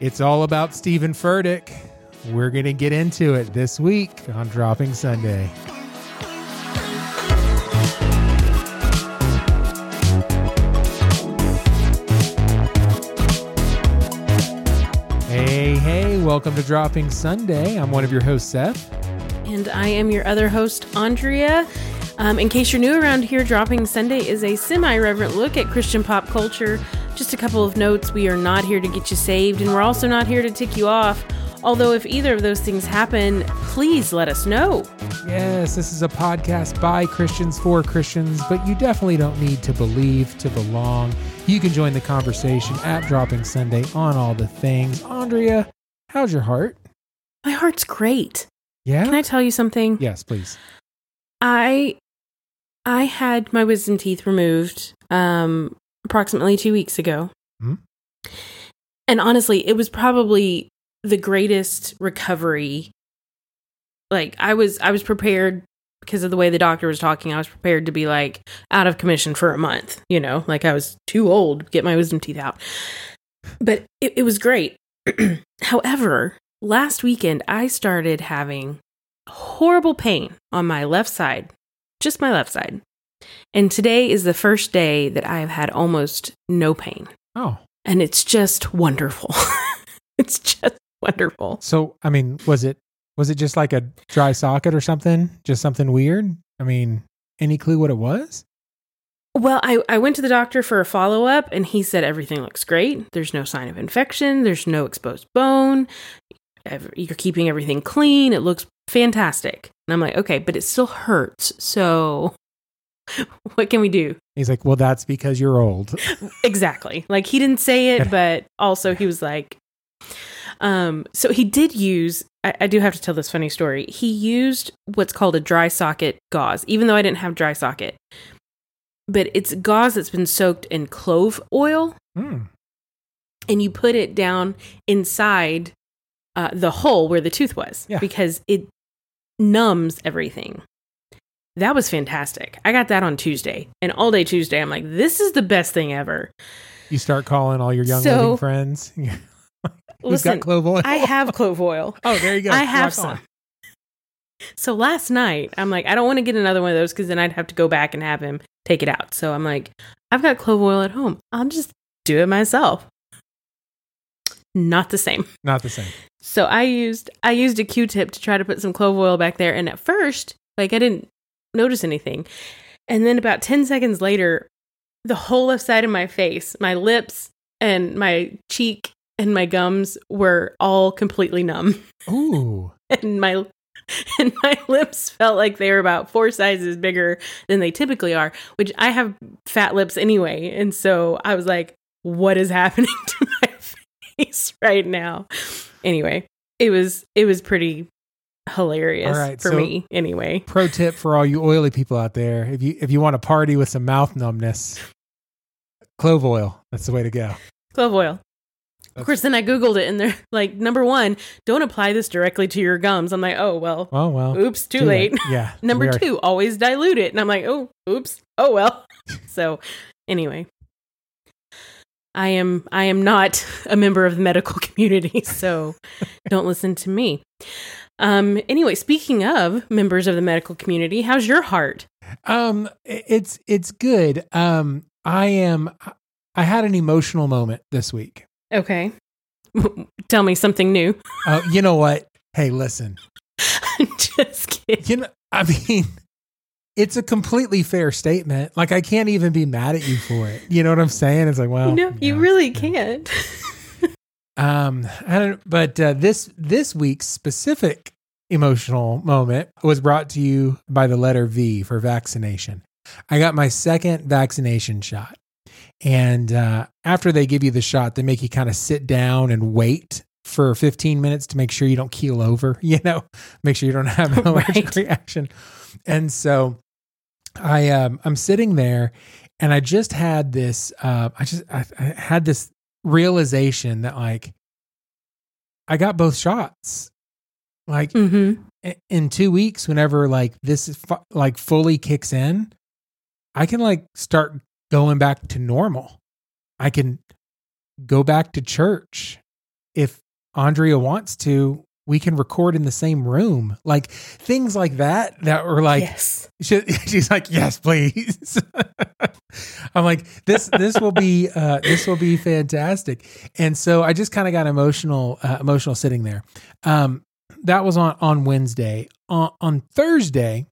It's all about Stephen Furtick. We're going to get into it this week on Dropping Sunday. Hey, hey, welcome to Dropping Sunday. I'm one of your hosts, Seth. And I am your other host, Andrea. Um, in case you're new around here, Dropping Sunday is a semi reverent look at Christian pop culture. Just a couple of notes we are not here to get you saved, and we're also not here to tick you off. Although, if either of those things happen, please let us know. Yes, this is a podcast by Christians for Christians, but you definitely don't need to believe to belong. You can join the conversation at Dropping Sunday on all the things. Andrea, how's your heart? My heart's great. Yeah? Can I tell you something? yes, please. I I had my wisdom teeth removed um approximately 2 weeks ago. Mhm. And honestly, it was probably the greatest recovery. Like I was I was prepared because of the way the doctor was talking. I was prepared to be like out of commission for a month, you know, like I was too old to get my wisdom teeth out. But it, it was great. However, last weekend I started having horrible pain on my left side, just my left side. And today is the first day that I have had almost no pain. Oh, And it's just wonderful. it's just wonderful. so I mean, was it was it just like a dry socket or something? Just something weird? I mean, any clue what it was? Well, I, I went to the doctor for a follow up and he said everything looks great. There's no sign of infection, there's no exposed bone. You're keeping everything clean. It looks fantastic. And I'm like, okay, but it still hurts. So what can we do? He's like, "Well, that's because you're old." Exactly. Like he didn't say it, but also he was like, um, so he did use, I, I do have to tell this funny story. He used what's called a dry socket gauze, even though I didn't have dry socket. But it's gauze that's been soaked in clove oil, Hmm. and you put it down inside uh, the hole where the tooth was Yeah. because it numbs everything. That was fantastic. I got that on Tuesday, and all day Tuesday, I'm like, this is the best thing ever. You start calling all your young So- living friends. Who's Listen, got clove oil? I have clove oil. oh, there you go. I have on. some. So last night, I'm like, I don't want to get another one of those because then I'd have to go back and have him take it out. So I'm like, I've got clove oil at home. I'll just do it myself. Not the same. Not the same. So I used I used a Q-tip to try to put some clove oil back there, and at first, like I didn't notice anything, and then about ten seconds later, the whole left side of my face, my lips, and my cheek and my gums were all completely numb, Ooh. and my and my lips felt like they were about four sizes bigger than they typically are, which I have fat lips anyway, and so I was like, "What is happening to my face right now?" Anyway, it was it was pretty hilarious right, for so- me. Anyway, Pro tip for all you oily people out there: if you if you want to party with some mouth numbness, clove oil. That's the way to go. clove oil. Of course, then I googled it, and they're like, number one, don't apply this directly to your gums. I'm like, oh well, Oh well. oops, too, late. Yeah. Number are- two, always dilute it. And I'm like, oh, oops, oh well. so anyway. I am I am not a member of the medical community, so don't listen to me. Um anyway, speaking of members of the medical community, how's your heart? Um, it's it's good. Um, I am. I had an emotional moment this week. Okay. Tell me something new. Uh, you know what? Hey, listen. Just kidding. You know, I mean, it's a completely fair statement. Like I can't even be mad at you for it. You know what I'm saying? It's like, well, no, you know, really yeah. can't. Um, I don't. But uh, this this week's specific emotional moment was brought to you by the letter V for vaccination. I got my second vaccination shot, and uh, after they give you the shot, they make you kind of sit down and wait for 15 minutes to make sure you don't keel over. You know, make sure you don't have an allergic Right. reaction. And so, I um, I'm sitting there, and I just had this. Uh, I just I, I had this realization that like I got both shots. Like Mm-hmm. in 2 weeks whenever like this is fu- like fully kicks in, I can like start going back to normal. I can go back to church. if Andrea wants to, we can record in the same room. Like things like that that were like yes. she, she's like, "Yes, please." I'm like, "This this will be uh this will be fantastic." And so I just kind of got emotional uh, emotional sitting there. Um that was on on Wednesday. On on Thursday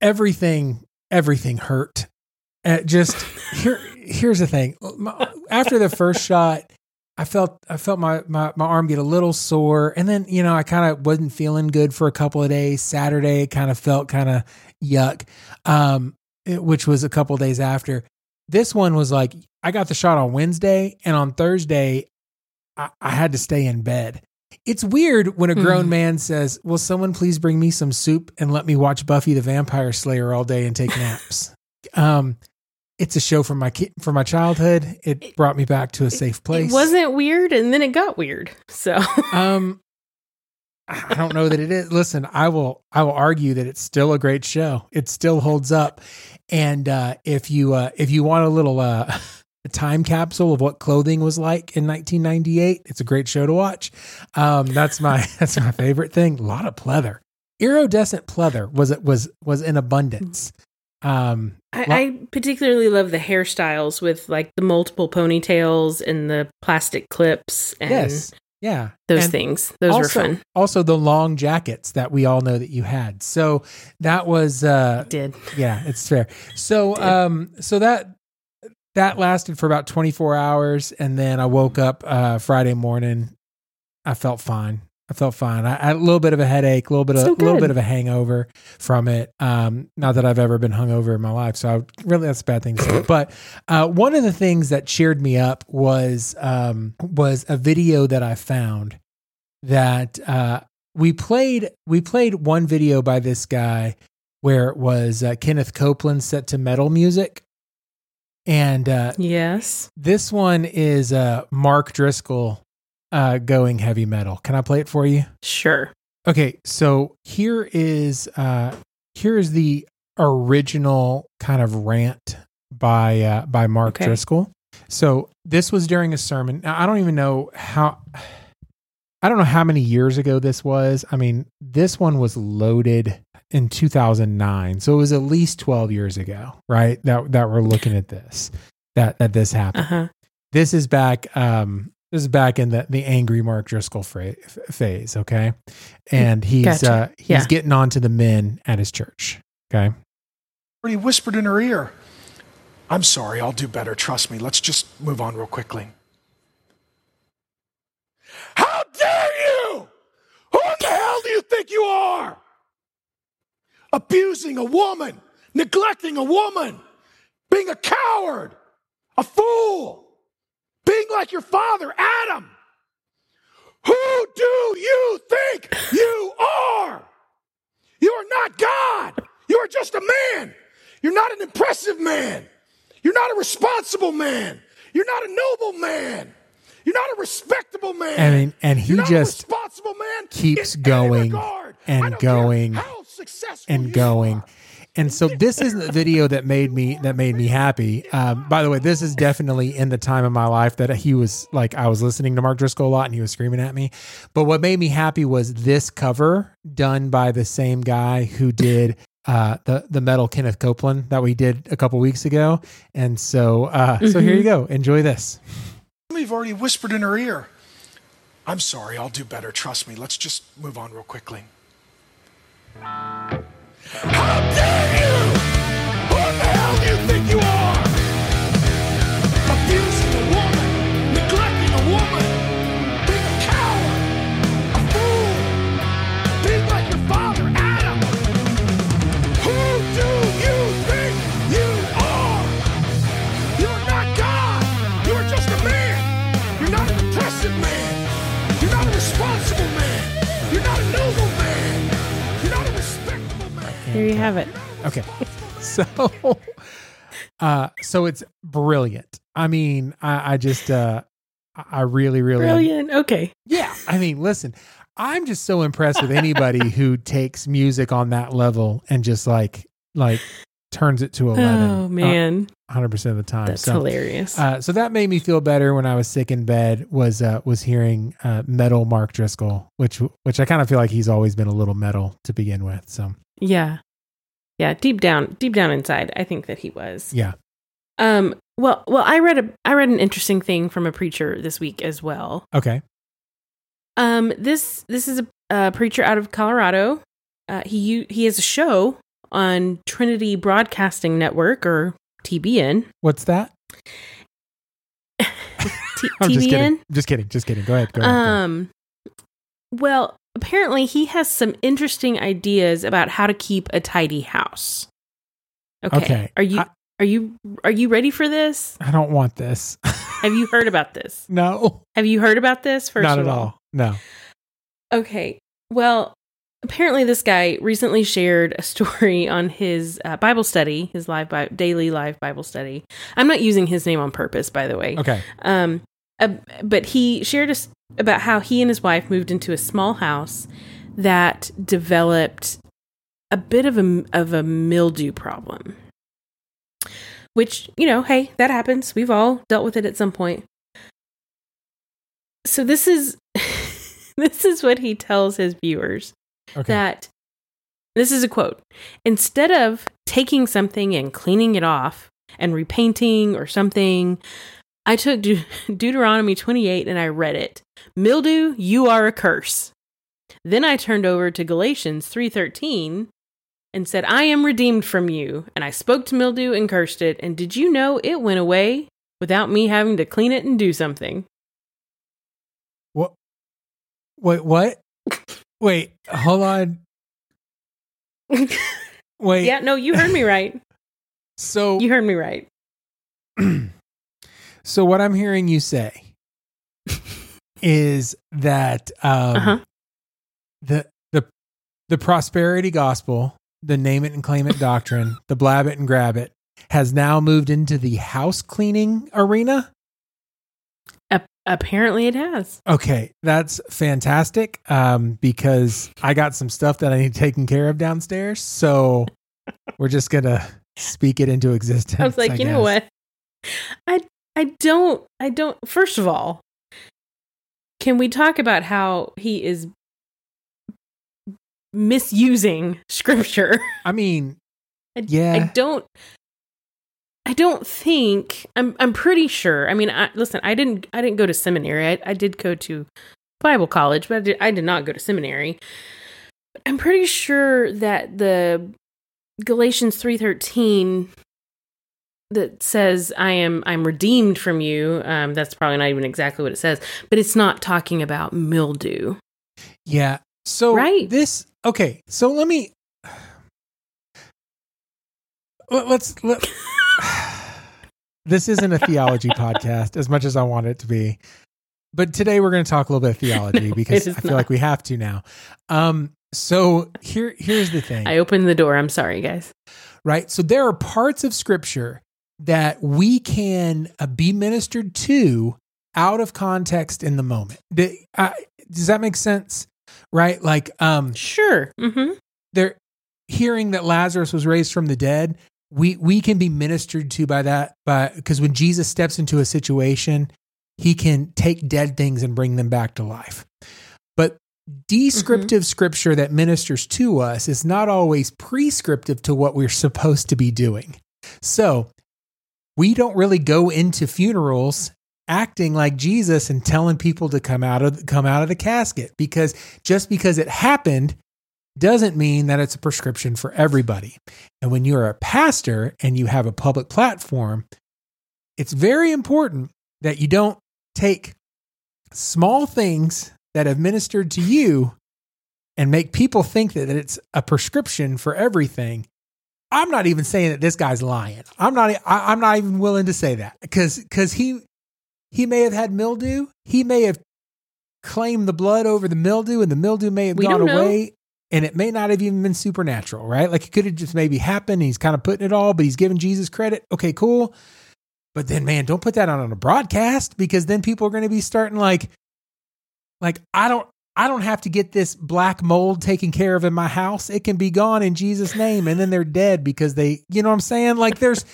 everything everything hurt. Uh, just here here's the thing. After the first shot, I felt I felt my, my my arm get a little sore, and then you know I kind of wasn't feeling good for a couple of days. Saturday kind of felt kind of yuck, um, it- which was a couple of days after. This one was like I got the shot on Wednesday, and on Thursday, I, I had to stay in bed. It's weird when a grown Hmm. man says, "Will someone please bring me some soup and let me watch Buffy the Vampire Slayer all day and take naps?" um, it's a show from my ki- from my childhood. It brought me back to a safe place. It wasn't weird, and then it got weird. So Um, I don't know that it is. Listen, I will I will argue that it's still a great show. It still holds up. And uh, if you uh, if you want a little uh, a time capsule of what clothing was like in 1998, it's a great show to watch. Um, that's my that's my favorite thing. A lot of pleather, iridescent pleather was it was was in abundance. Um, I, Well- I particularly love the hairstyles with like the multiple ponytails and the plastic clips and yes, yeah, those And- things. Those were fun. Also, the long jackets that we all know that you had. So that was uh, Did yeah, it's fair. So um, so that that lasted for about 24 hours, and then I woke up uh Friday morning. I felt fine. I felt fine. I, I had a little bit of a headache, a little bit of So a little bit of a hangover from it. Um, not that I've ever been hungover in my life, so I, really that's a bad thing to say. But uh, one of the things that cheered me up was um, was a video that I found that uh, we played. We played one video by this guy where it was uh, Kenneth Copeland set to metal music, and uh, yes. this one is uh, Mark Driscoll uh, going heavy metal. Can I play it for you? Sure. Okay, so here is uh, here is the original kind of rant by uh, by Mark Okay. Driscoll. So this was during a sermon. Now, I don't even know how. I don't know how many years ago this was. I mean, this one was loaded in 2009, so it was at least 12 years ago, right? That that we're looking at this that that this happened Uh huh. this is back um this is back in the the angry mark driscoll fra- phase okay and he's Gotcha. uh he's Yeah. getting on to the men at his church okay He whispered in her ear, I'm sorry, I'll do better. Trust me. Let's just move on real quickly. How dare you? Who in the hell do you think you are? Abusing a woman, neglecting a woman, being a coward, a fool, being like your father, Adam. Who do you think you are? You are not God. You are just a man. You're not an impressive man. You're not a responsible man. You're not a noble man. You're not a respectable man. I mean, and he just responsible man keeps going and I don't care going and going. And so this is the video that made me that made me happy um by the way this is definitely in the time of my life that he was like i was listening to mark driscoll a lot and he was screaming at me but what made me happy was this cover done by the same guy who did uh, the the metal Kenneth Copeland that we did a couple weeks ago, and so uh, so here you go. Enjoy this. We've already whispered in her ear. I'm sorry, I'll do better. Trust me. Let's just move on real quickly. How dare you? There you have it. Okay. So uh so it's brilliant. I mean, I, I just uh I really, really Brilliant. Okay. Yeah. I mean, listen, I'm just so impressed with anybody who takes music on that level and just like like turns it to 11 Oh man, uh, 100% of the time that's so hilarious. uh, so that made me feel better when I was sick in bed. Was uh, was hearing uh, metal Mark Driscoll, which which I kind of feel like he's always been a little metal to begin with. So yeah, yeah. Deep down, deep down inside, I think that he was. yeah, Um. Well, well, I read a I read an interesting thing from a preacher this week as well. okay, Um. This this is a, a preacher out of Colorado. Uh, he he has a show on Trinity Broadcasting Network or TBN. what's that? T- I'm just kidding. Just kidding. Just kidding. Go ahead. Go ahead. go ahead. Um, well, apparently he has some interesting ideas about how to keep a tidy house. Okay. Okay. Are you I- are you are you ready for this? I don't want this. Have you heard about this? no, Have you heard about this? First not at all? all. No. Okay. Well, apparently this guy recently shared a story on his uh, Bible study, his live Bi- daily live Bible study. I'm not using his name on purpose, by the way. Okay. Um, uh, but he shared us about how he and his wife moved into a small house that developed a bit of a of a mildew problem. Which you know, hey, that happens. We've all dealt with it at some point. So this is this is what he tells his viewers Okay. that this is a quote instead of taking something and cleaning it off and repainting or something i took De- deuteronomy 28 and i read it mildew you are a curse then i turned over to galatians 3.13 and said i am redeemed from you and i spoke to mildew and cursed it and did you know it went away without me having to clean it and do something what? Wait. What? Wait. Hold on. Wait. yeah no you heard me right So you heard me right so what I'm hearing you say is that um, Uh-huh. the the the prosperity gospel, the name it and claim it doctrine, the blab it and grab it, has now moved into the house cleaning arena. Apparently it has Okay, that's fantastic. Um, because I got some stuff that I need taken care of downstairs, so we're just gonna speak it into existence. I was like, you know what? I I don't I don't first of all, can we talk about how he is misusing scripture? I mean, I, Yeah. I don't I don't think I'm I'm pretty sure. I mean, I, listen, I didn't I didn't go to seminary. I, I did go to Bible college, but I did, I did not go to seminary. I'm pretty sure that the Galatians 3:13 that says I am I'm redeemed from you. Um, that's probably not even exactly what it says, but it's not talking about mildew. Yeah. So Right. this okay. So let me let- let's let, this isn't a theology podcast as much as I want it to be. But today we're going to talk a little bit of theology No, because I feel not. like we have to now. Um so here here's the thing. I opened the door. I'm sorry, guys. right? So there are parts of scripture that we can uh, be ministered to out of context in the moment. Uh, does that make sense? Right? Like um Sure. Mhm. they're hearing that Lazarus was raised from the dead, we we can be ministered to by that by because when Jesus steps into a situation, he can take dead things and bring them back to life. But descriptive scripture that ministers to us is not always prescriptive to what we're supposed to be doing. So, we don't really go into funerals acting like Jesus and telling people to come out of come out of the casket because just because it happened doesn't mean that it's a prescription for everybody. And when you're a pastor and you have a public platform, it's very important that you don't take small things that have ministered to you and make people think that it's a prescription for everything. I'm not even saying that this guy's lying. I'm not I, I'm not even willing to say that cuz cuz he he may have had mildew. He may have claimed the blood over the mildew and the mildew may have We gone away and it may not have even been supernatural, right? Like it could have just maybe happened. He's kind of putting it all, but he's giving Jesus credit. Okay, cool. But then, man, don't put that on, on a broadcast because then people are going to be starting like, like I don't, I don't have to get this black mold taken care of in my house. It can be gone in Jesus' name. And then they're dead because they, you know what I'm saying? Like there's,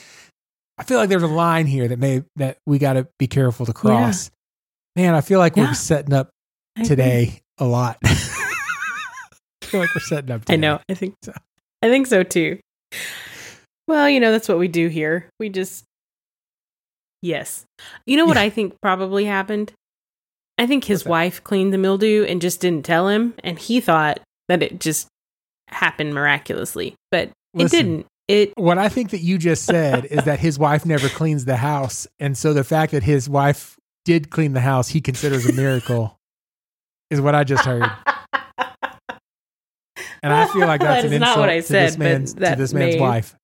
I feel like there's a line here that may, that we got to be careful to cross. Man, I feel like Yeah. we're setting up today a lot. I feel like we're setting up today. I know. I think so. I think so too. Well, you know, that's what we do here. We just Yes. You know what Yeah. I think probably happened? I think his wife cleaned the mildew and just didn't tell him and he thought that it just happened miraculously, but Listen. it didn't. It What I think that you just said is that his wife never cleans the house. And so the fact that his wife did clean the house, he considers a miracle, is what I just heard. And I feel like that's That an is not insult what I to said, this but man's, to this man's wife.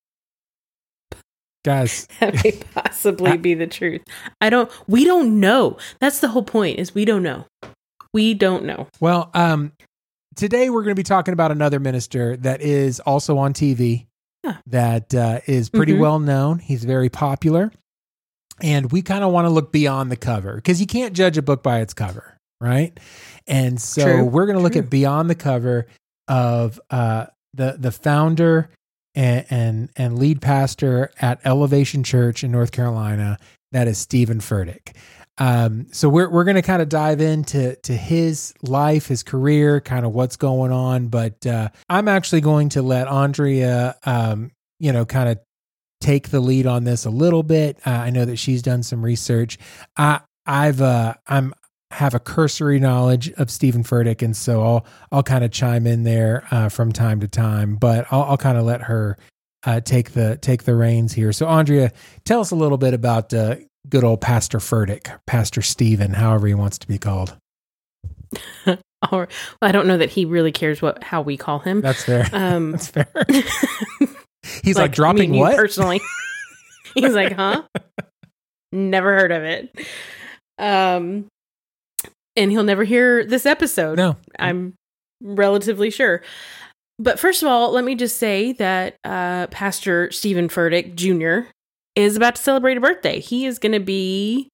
Guys, that may possibly be the truth. I don't we don't know. That's the whole point is we don't know. We don't know. well, um, today we're going to be talking about another minister that is also on TV Yeah. that uh, is pretty Mhm. well known. He's very popular. And we kind of want to look beyond the cover because you can't judge a book by its cover, right? And so True. we're going to look at beyond the cover of uh, the the founder and, and and lead pastor at Elevation Church in North Carolina. That is Stephen Furtick. Um, so we're we're going to kind of dive into to his life, his career, kind of what's going on. But uh, I'm actually going to let Andrea, um, you know, kind of take the lead on this a little bit. Uh, I know that she's done some research. I I've uh, I'm have a cursory knowledge of Stephen Furtick, and so I'll I'll kind of chime in there uh, from time to time. But I'll, I'll kind of let her uh, take the take the reins here. So Andrea, tell us a little bit about uh, good old Pastor Furtick, Pastor Stephen, however he wants to be called. Or I don't know that he really cares what how we call him. That's fair. Um That's fair. He's like, me dropping what? personally. He's like, huh? Never heard of it. Um, and he'll never hear this episode. no, I'm relatively sure. But first of all, let me just say that uh, Pastor Stephen Furtick Jr. is about to celebrate a birthday. He is going to be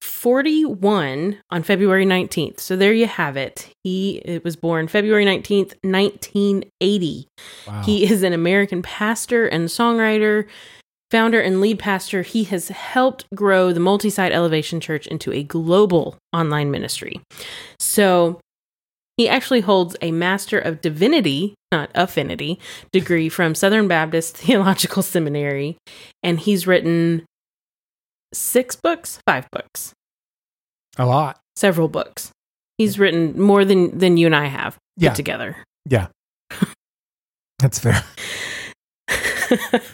41 on February 19th. So there you have it. He it was born February 19th, 1980. wow. He is an American pastor and songwriter, founder and lead pastor. He has helped grow the multi site Elevation Church into a global online ministry. So he actually holds a Master of Divinity, not affinity, degree from Southern Baptist Theological Seminary. And he's written six books, five books, a lot. several books. He's written more than, than you and I have put Yeah. together. Yeah. That's fair.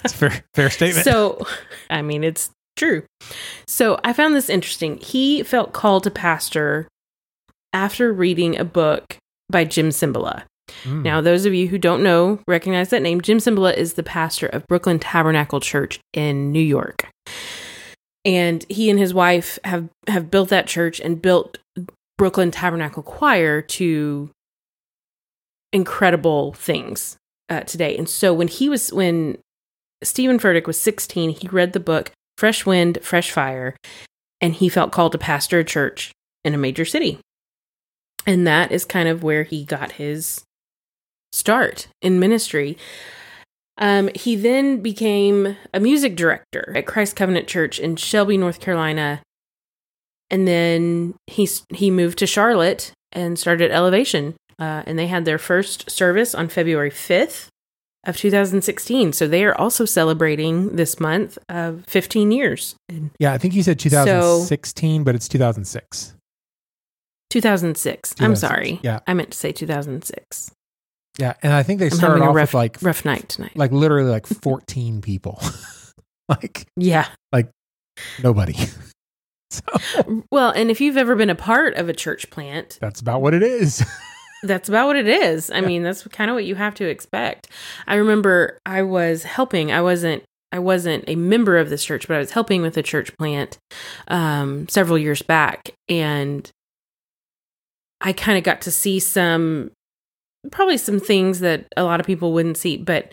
Fair. Fair statement. So, I mean, it's true. So, I found this interesting. He felt called to pastor after reading a book by Jim Cymbala. Mm. Now, those of you who don't know, recognize that name. Jim Cymbala is the pastor of Brooklyn Tabernacle Church in New York. And he and his wife have have built that church and built Brooklyn Tabernacle Choir to incredible things uh, today. And so when he was when Stephen Furtick was 16, he read the book Fresh Wind, Fresh Fire, and he felt called to pastor a church in a major city. And that is kind of where he got his start in ministry. Um, he then became a music director at Christ Covenant Church in Shelby, North Carolina. And then he he moved to Charlotte and started Elevation. Uh, and they had their first service on February 5th of 2016. So they are also celebrating this month of 15 years. Yeah, I think you said 2016, but it's 2006. 2006. I'm sorry. yeah. I meant to say 2006. Yeah, and I think they I'm started off rough, with like rough night tonight. like literally like 14 people. like yeah. Like nobody. so Well, and if you've ever been a part of a church plant, that's about what it is. That's about what it is. I mean, that's kind of what you have to expect. I remember I was helping. I wasn't I wasn't a member of this church, but I was helping with a church plant um, several years back, and I kind of got to see some probably some things that a lot of people wouldn't see. But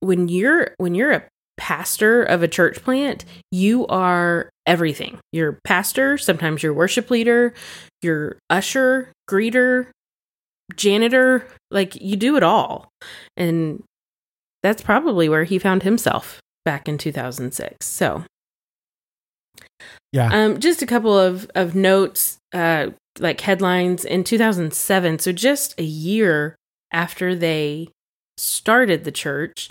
when you're when you're a pastor of a church plant, you are everything. You're pastor, sometimes you're worship leader, you're usher, greeter, janitor, like you do it all. And that's probably where he found himself back in 2006. So, Yeah. um, just a couple of, of notes, uh, like headlines in 2007. So, just a year after they started the church,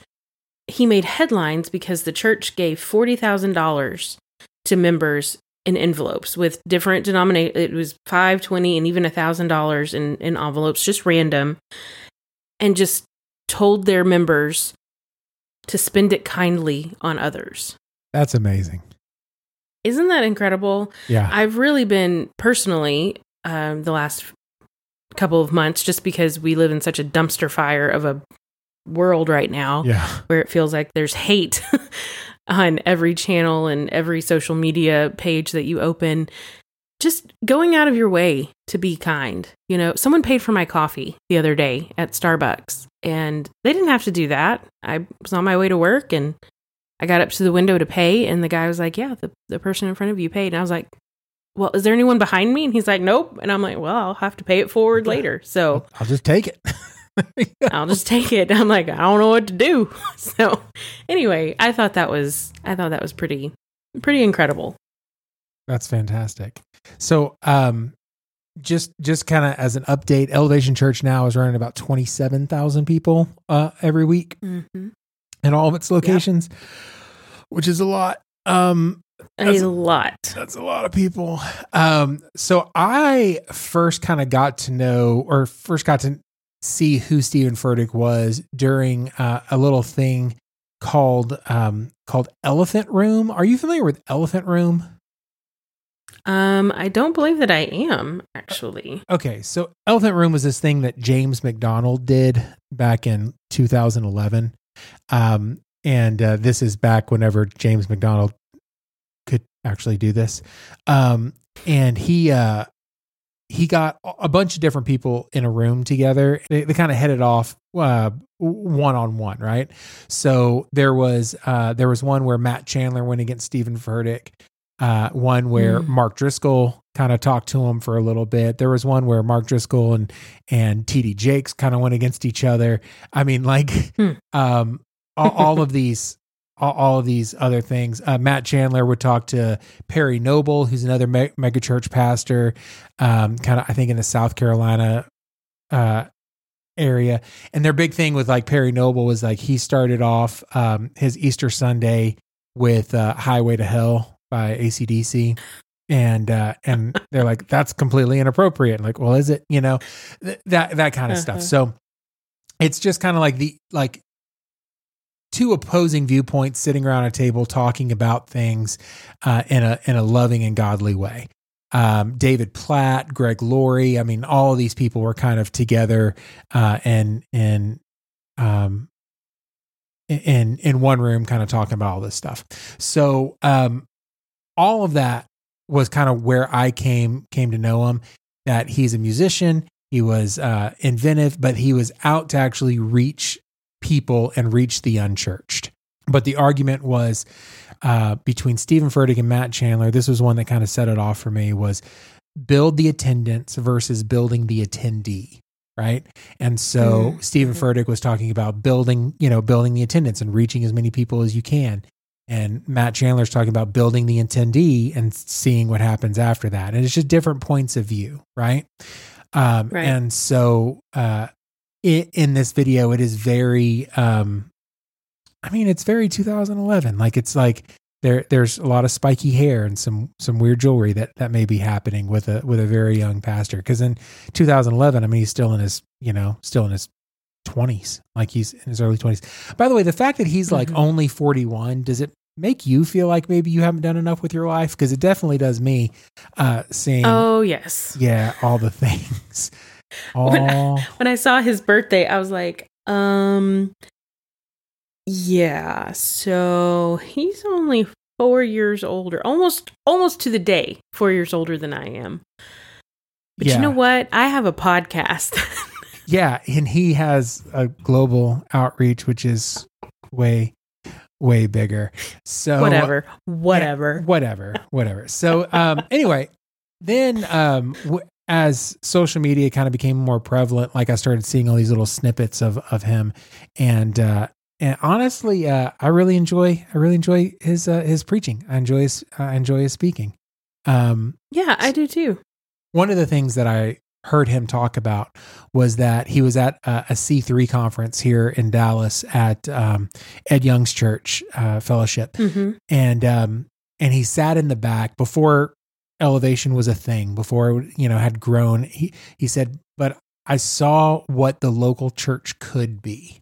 he made headlines because the church gave $40,000 to members in envelopes with different denominate it was five, twenty, and even a thousand dollars in in envelopes just random and just told their members to spend it kindly on others That's amazing. isn't that incredible Yeah. i've really been personally um, the last couple of months just because we live in such a dumpster fire of a world right now yeah. where it feels like there's hate on every channel and every social media page that you open. Just going out of your way to be kind. You know, someone paid for my coffee the other day at Starbucks and they didn't have to do that. I was on my way to work and I got up to the window to pay and the guy was like, Yeah, the, the person in front of you paid. And I was like, Well, is there anyone behind me? And he's like, Nope. And I'm like, Well, I'll have to pay it forward later. So I'll just take it. I'll just take it. I'm like, I don't know what to do. So anyway, I thought that was I thought that was pretty pretty incredible. That's fantastic. So, um, just just kind of as an update, Elevation Church now is running about twenty seven thousand people uh, every week Mm-hmm. in all of its locations, which is a lot. Um, that's, A lot. That's a lot of people. Um, so I first kind of got to know, or first got to see who Stephen Furtick was during uh, a little thing called um, called Elephant Room. Are you familiar with Elephant Room? Um, I don't believe that I am actually. Okay, so Elephant Room was this thing that James MacDonald did back in 2011. Um, and uh, this is back whenever James MacDonald could actually do this. Um, and he uh, he got a bunch of different people in a room together. They, they kind of headed off one on one, right? So there was uh, there was one where Matt Chandler went against Stephen Furtick. Uh, one where Mm. Mark Driscoll kind of talked to him for a little bit. There was one where Mark Driscoll and and TD Jakes kind of went against each other. I mean, like, Hmm. um, all, all of these, all, all of these other things. Uh, Matt Chandler would talk to Perry Noble, who's another me- mega church pastor, um, kind of I think in the South Carolina uh, area. And their big thing with like Perry Noble was like he started off um, his Easter Sunday with uh, Highway to Hell by ACDC. And uh, and they're like that's completely inappropriate. Like, well, is it? You know, th- that that kind of stuff. Uh-huh. So it's just kind of like the like two opposing viewpoints sitting around a table talking about things uh, in a in a loving and godly way. Um, David Platt, Greg Laurie, I mean, all of these people were kind of together uh, and and um, in in one room, kind of talking about all this stuff. So um, all of that was kind of where I came came to know him. That he's a musician, he was uh, inventive, but he was out to actually reach people and reach the unchurched. But the argument was uh, between Stephen Furtick and Matt Chandler. This was one that kind of set it off for me. Was build the attendance versus building the attendee, right? And so Mhm. Stephen Mhm. Furtick was talking about building, you know, building the attendance and reaching as many people as you can. And Matt Chandler's talking about building the attendee and seeing what happens after that. And it's just different points of view, right? Um, Right. And so uh, it, in this video, it is very, um, I mean, it's very 2011. Like it's like there, there's a lot of spiky hair and some some weird jewelry that that may be happening with a with a very young pastor. Because in 2011, I mean, he's still in his, you know, still in his 20s, like he's in his early 20s. By the way, the fact that he's like Mhm. only 41, does it make you feel like maybe you haven't done enough with your life? Because it definitely does me. Uh, seeing, Oh yes. yeah, all the things. When- All When I saw his birthday, I was like, um yeah, so he's only 4 years older. Almost almost to the day 4 years older than I am. But Yeah. you know what? I have a podcast. Yeah, and he has a global outreach, which is way, way bigger. So whatever. Whatever. whatever, whatever. So um, anyway, then um, w- as social media kind of became more prevalent, like I started seeing all these little snippets of of him, and uh, and honestly, uh, I really enjoy I really enjoy his uh, his preaching. I enjoy his I enjoy his speaking. Um, Yeah, I do too. one of the things that I heard him talk about was that he was at a, a C3 conference here in Dallas at um, Ed Young's church uh, fellowship. hmm And, um, and he sat in the back before elevation was a thing, before, it, you know, had grown. He, he said, but I saw what the local church could be.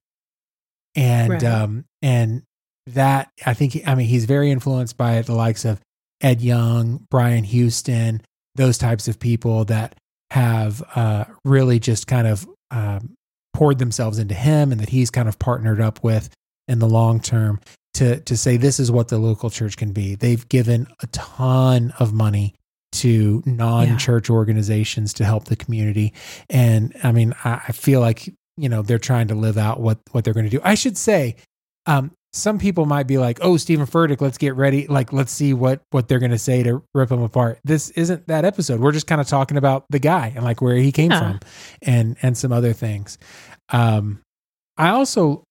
And, Right. um, and that I think, I mean, he's very influenced by the likes of Ed Young, Brian Houston, those types of people that have uh, really just kind of um, poured themselves into him and that he's kind of partnered up with in the long term to to say this is what the local church can be. They've given a ton of money to non-church organizations to help the community, and I mean, I, I feel like you know they're trying to live out what what they're going to do. I should say, um, some people might be like, "Oh, Stephen Furtick, let's get ready. Like, let's see what what they're going to say to rip him apart." This isn't that episode. We're just kind of talking about the guy and like where he came Yeah. from, and and some other things. Um, I also,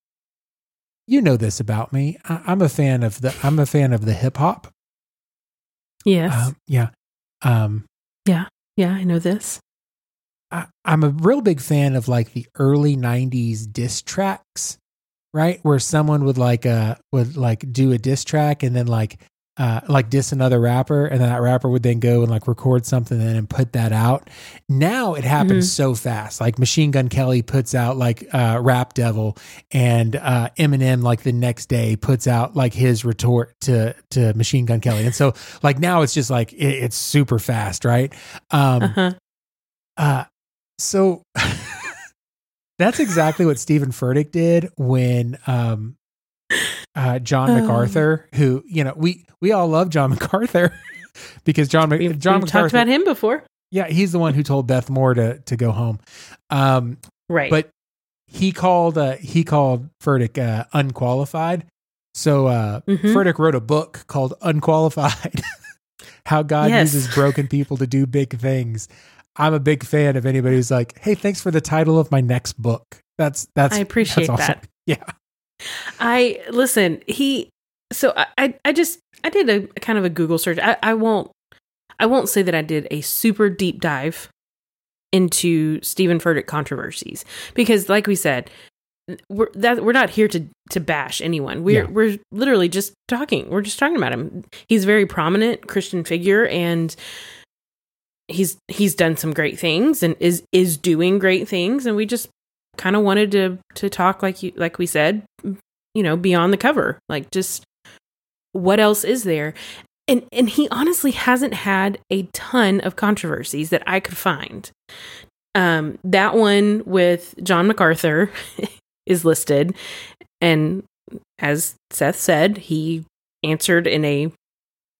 you know this about me. I, I'm a fan of the I'm a fan of the hip hop. Yes. Um, yeah. Um, yeah, yeah, I know this. I, I'm a real big fan of like the early '90s diss tracks, right? Where someone would like uh would like do a diss track and then like uh like diss another rapper, and then that rapper would then go and like record something and then put that out. Now it happens so fast. Like Machine Gun Kelly puts out like uh Rap Devil, and uh Eminem like the next day puts out like his retort to to Machine Gun Kelly, and so like now it's just like it, it's super fast, right? Um, Uh-huh. uh, so that's exactly what Stephen Furtick did when um, uh, John Oh. MacArthur, who you know we we all love John MacArthur because John We've, John we've talked about him before. yeah, he's the one who told Beth Moore to to go home. Um, Right. but he called uh, he called Furtick uh, unqualified. So uh, Mhm. Furtick wrote a book called Unqualified: How God Yes. Uses Broken People to Do Big Things. I'm a big fan of anybody who's like, "Hey, thanks for the title of my next book." That's that's I appreciate that's awesome. that. Yeah, I listen. He so I, I just I did a, kind of a Google search. I, I won't I won't say that I did a super deep dive into Stephen Furtick controversies because, like we said, we're that we're not here to to bash anyone. We're Yeah. we're literally just talking. We're just talking about him. He's a very prominent Christian figure and. He's he's done some great things and is is doing great things and we just kind of wanted to to talk like you like we said you know beyond the cover. Like just what else is there? And and he honestly hasn't had a ton of controversies that i could find. Um that one with john macarthur is listed. And as seth said he answered in a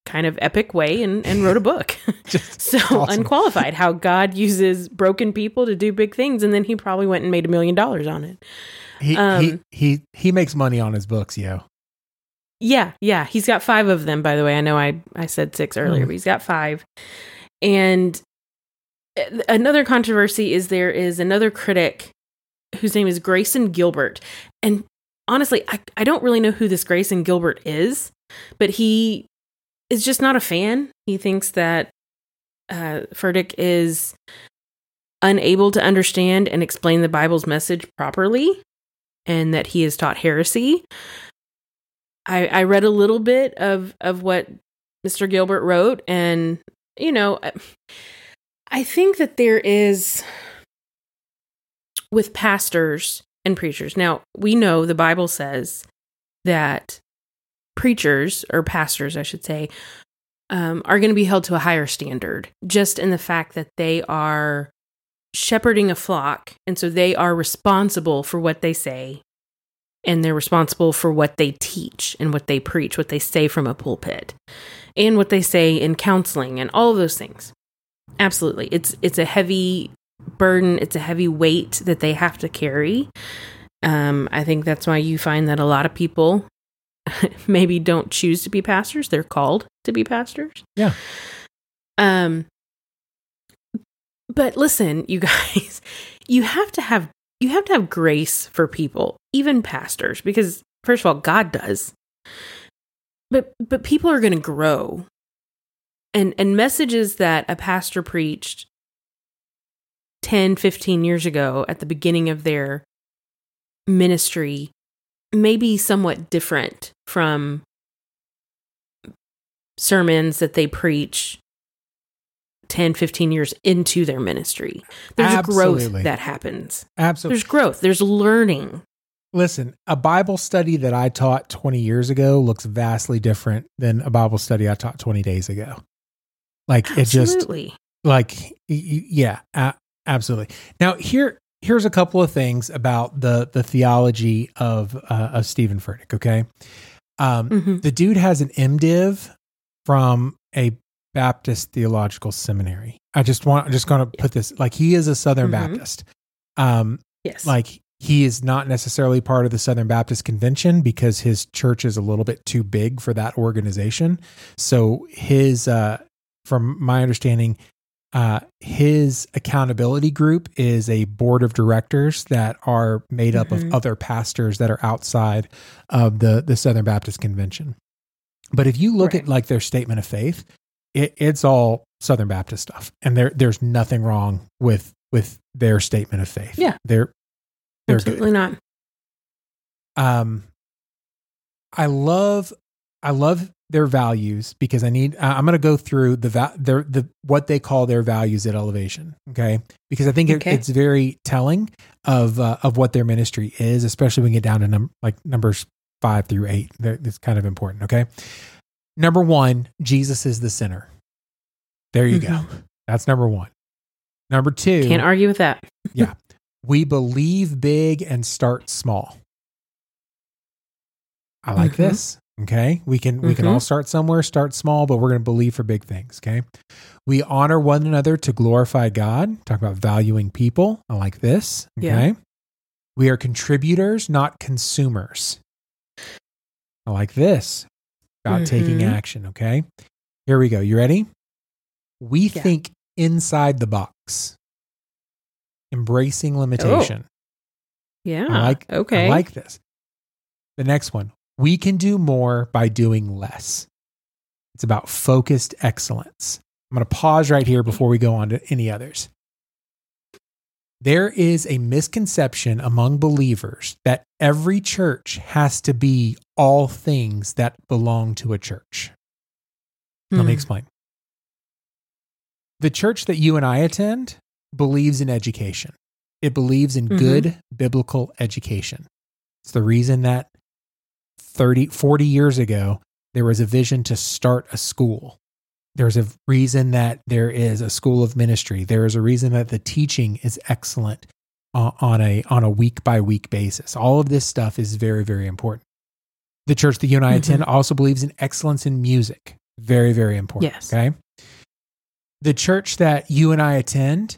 kind of epic way and, and wrote a book Just so awesome. unqualified how god uses broken people to do big things and then he probably went and made a million dollars on it he, he Um, he he makes money on his books, yo. Yeah, yeah. He's got five of them, by the way. I know I, I said six earlier, Hmm. but he's got five. And uh, another controversy is there is another critic whose name is Grayson Gilbert. And honestly, I, I don't really know who this Grayson Gilbert is, but he is just not a fan. He thinks that uh, Furtick is unable to understand and explain the Bible's message properly and that he has taught heresy. I, I read a little bit of, of what Mr. Gilbert wrote, and, you know, I think that there is, with pastors and preachers. Now, we know the Bible says that preachers, or pastors, I should say, um, are going to be held to a higher standard just in the fact that they are shepherding a flock. And so they are responsible for what they say and they're responsible for what they teach and what they preach, what they say from a pulpit and what they say in counseling and all those things. Absolutely. It's it's a heavy burden, it's a heavy weight that they have to carry. Um, I think that's why you find that a lot of people maybe don't choose to be pastors. They're called to be pastors. Yeah. Um but listen, you guys, you have to have you have to have grace for people, even pastors, because first of all, God does. But but people are going to grow. And and messages that a pastor preached 10, 15 years ago at the beginning of their ministry may be somewhat different from sermons that they preach 10, 15 years into their ministry. There's Absolutely. growth that happens. Absolutely. There's growth, there's learning. Listen, a Bible study that I taught 20 years ago looks vastly different than a Bible study I taught 20 days ago. Like it just like yeah, absolutely. Now here here's a couple of things about the the theology of uh, of Stephen Furtick, okay? Um Mhm. the dude has an MDiv from a Baptist theological seminary. I just want I'm just going to put this like he is a Southern Mhm. Baptist. Um Yes. like he is not necessarily part of the Southern Baptist Convention because his church is a little bit too big for that organization. So his uh from my understanding uh his accountability group is a board of directors that are made up Mhm. of other pastors that are outside of the the Southern Baptist Convention. But if you look at like their statement of faith, it, it's all Southern Baptist stuff, and there there's nothing wrong with with their statement of faith. Yeah. they're they're Absolutely good. not. Um, I love I love their values because I need. I'm going to go through the va- their the what they call their values at Elevation. Okay, because I think it, it's very telling of uh, of what their ministry is, especially when we get down to num- like numbers five through eight. They're- It's kind of important. Okay, number one, Jesus is the sinner. There you go. That's number one. Number two, Can't argue with that. Yeah. We believe big and start small. I like Mhm. this. Okay. We can we can all start somewhere, start small, but we're going to believe for big things, okay? We honor one another to glorify God. Talk about valuing people. I like this. Okay. Yeah. We are contributors, not consumers. I like this. About taking Mhm. action, okay? Here we go. You ready? We Yeah. think inside the box. Embracing limitation. Yeah. I like okay. I like this. The next one. We can do more by doing less. It's about focused excellence. I'm going to pause right here before we go on to any others. There is a misconception among believers that every church has to be all things that belong to a church. Let me Hmm. explain. The church that you and I attend believes in education. It believes in Mhm. good biblical education. It's the reason that 30, 40 years ago, there was a vision to start a school. There's a reason that there is a school of ministry. There is a reason that the teaching is excellent uh, on a on a week by week basis. All of this stuff is very very important. The church that you and I attend also believes in excellence in music. Very very important. Yes. Okay. The church that you and I attend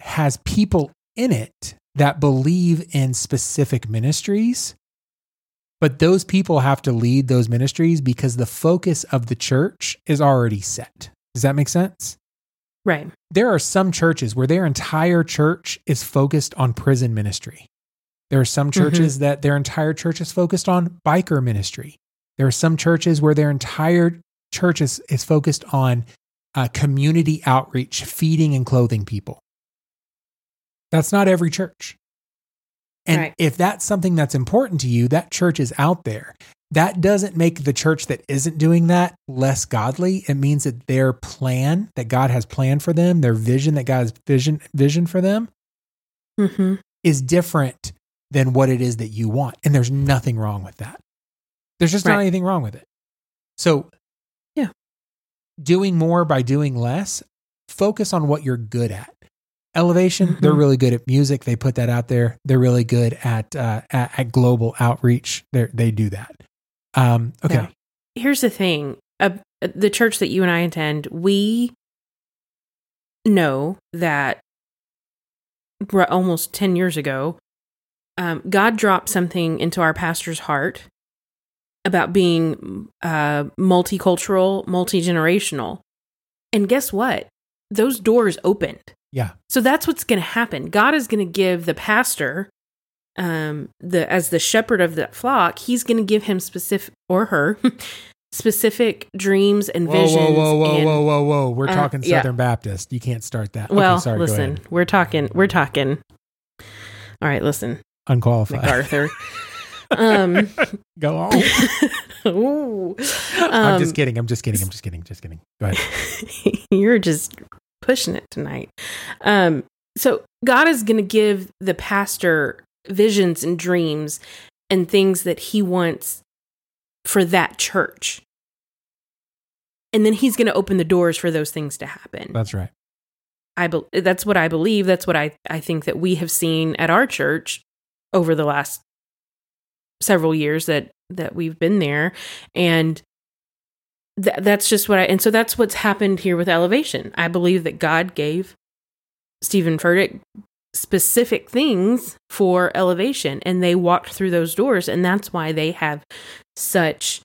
has people in it that believe in specific ministries, but those people have to lead those ministries because the focus of the church is already set. Does that make sense? Right. There are some churches where their entire church is focused on prison ministry. There are some churches that their entire church is focused on biker ministry. There are some churches where their entire church is, is focused on uh, community outreach, feeding and clothing people. That's not every church. And Right. if that's something that's important to you, that church is out there. That doesn't make the church that isn't doing that less godly. It means that their plan that God has planned for them, their vision that God has vision vision for them hmm is different than what it is that you want. And there's nothing wrong with that. There's just not anything wrong with it. So, Yeah. doing more by doing less, focus on what you're good at. Elevation, they're Mhm. really good at music. They put that out there. They're really good at uh, at, at global outreach. They they do that. Um, okay. Now, here's the thing uh, the church that you and I attend, we know that almost 10 years ago, um, God dropped something into our pastor's heart about being uh, multicultural, multi generational. And guess what? Those doors opened. Yeah. So that's what's going to happen. God is going to give the pastor, um, the as the shepherd of the flock, he's going to give him specific or her specific dreams and Whoa, visions. whoa, whoa, whoa, and- whoa, whoa, whoa. We're Uh, talking yeah. Southern Baptist. You can't start that. Well, okay, sorry, listen, we're talking. We're talking. All right, listen, Unqualified. MacArthur. um, Go on. ooh. I'm Um, just kidding. I'm just kidding. I'm just kidding. Just kidding. Go ahead. you're just pushing it tonight. Um, so God is going to give the pastor visions and dreams and things that he wants for that church. And then he's going to open the doors for those things to happen. That's right. I be- that's what I believe. That's what I, I think that we have seen at our church over the last several years that that we've been there, and th- that's just what I. And so that's what's happened here with elevation. I believe that God gave Stephen Furtick specific things for elevation, and they walked through those doors, and that's why they have such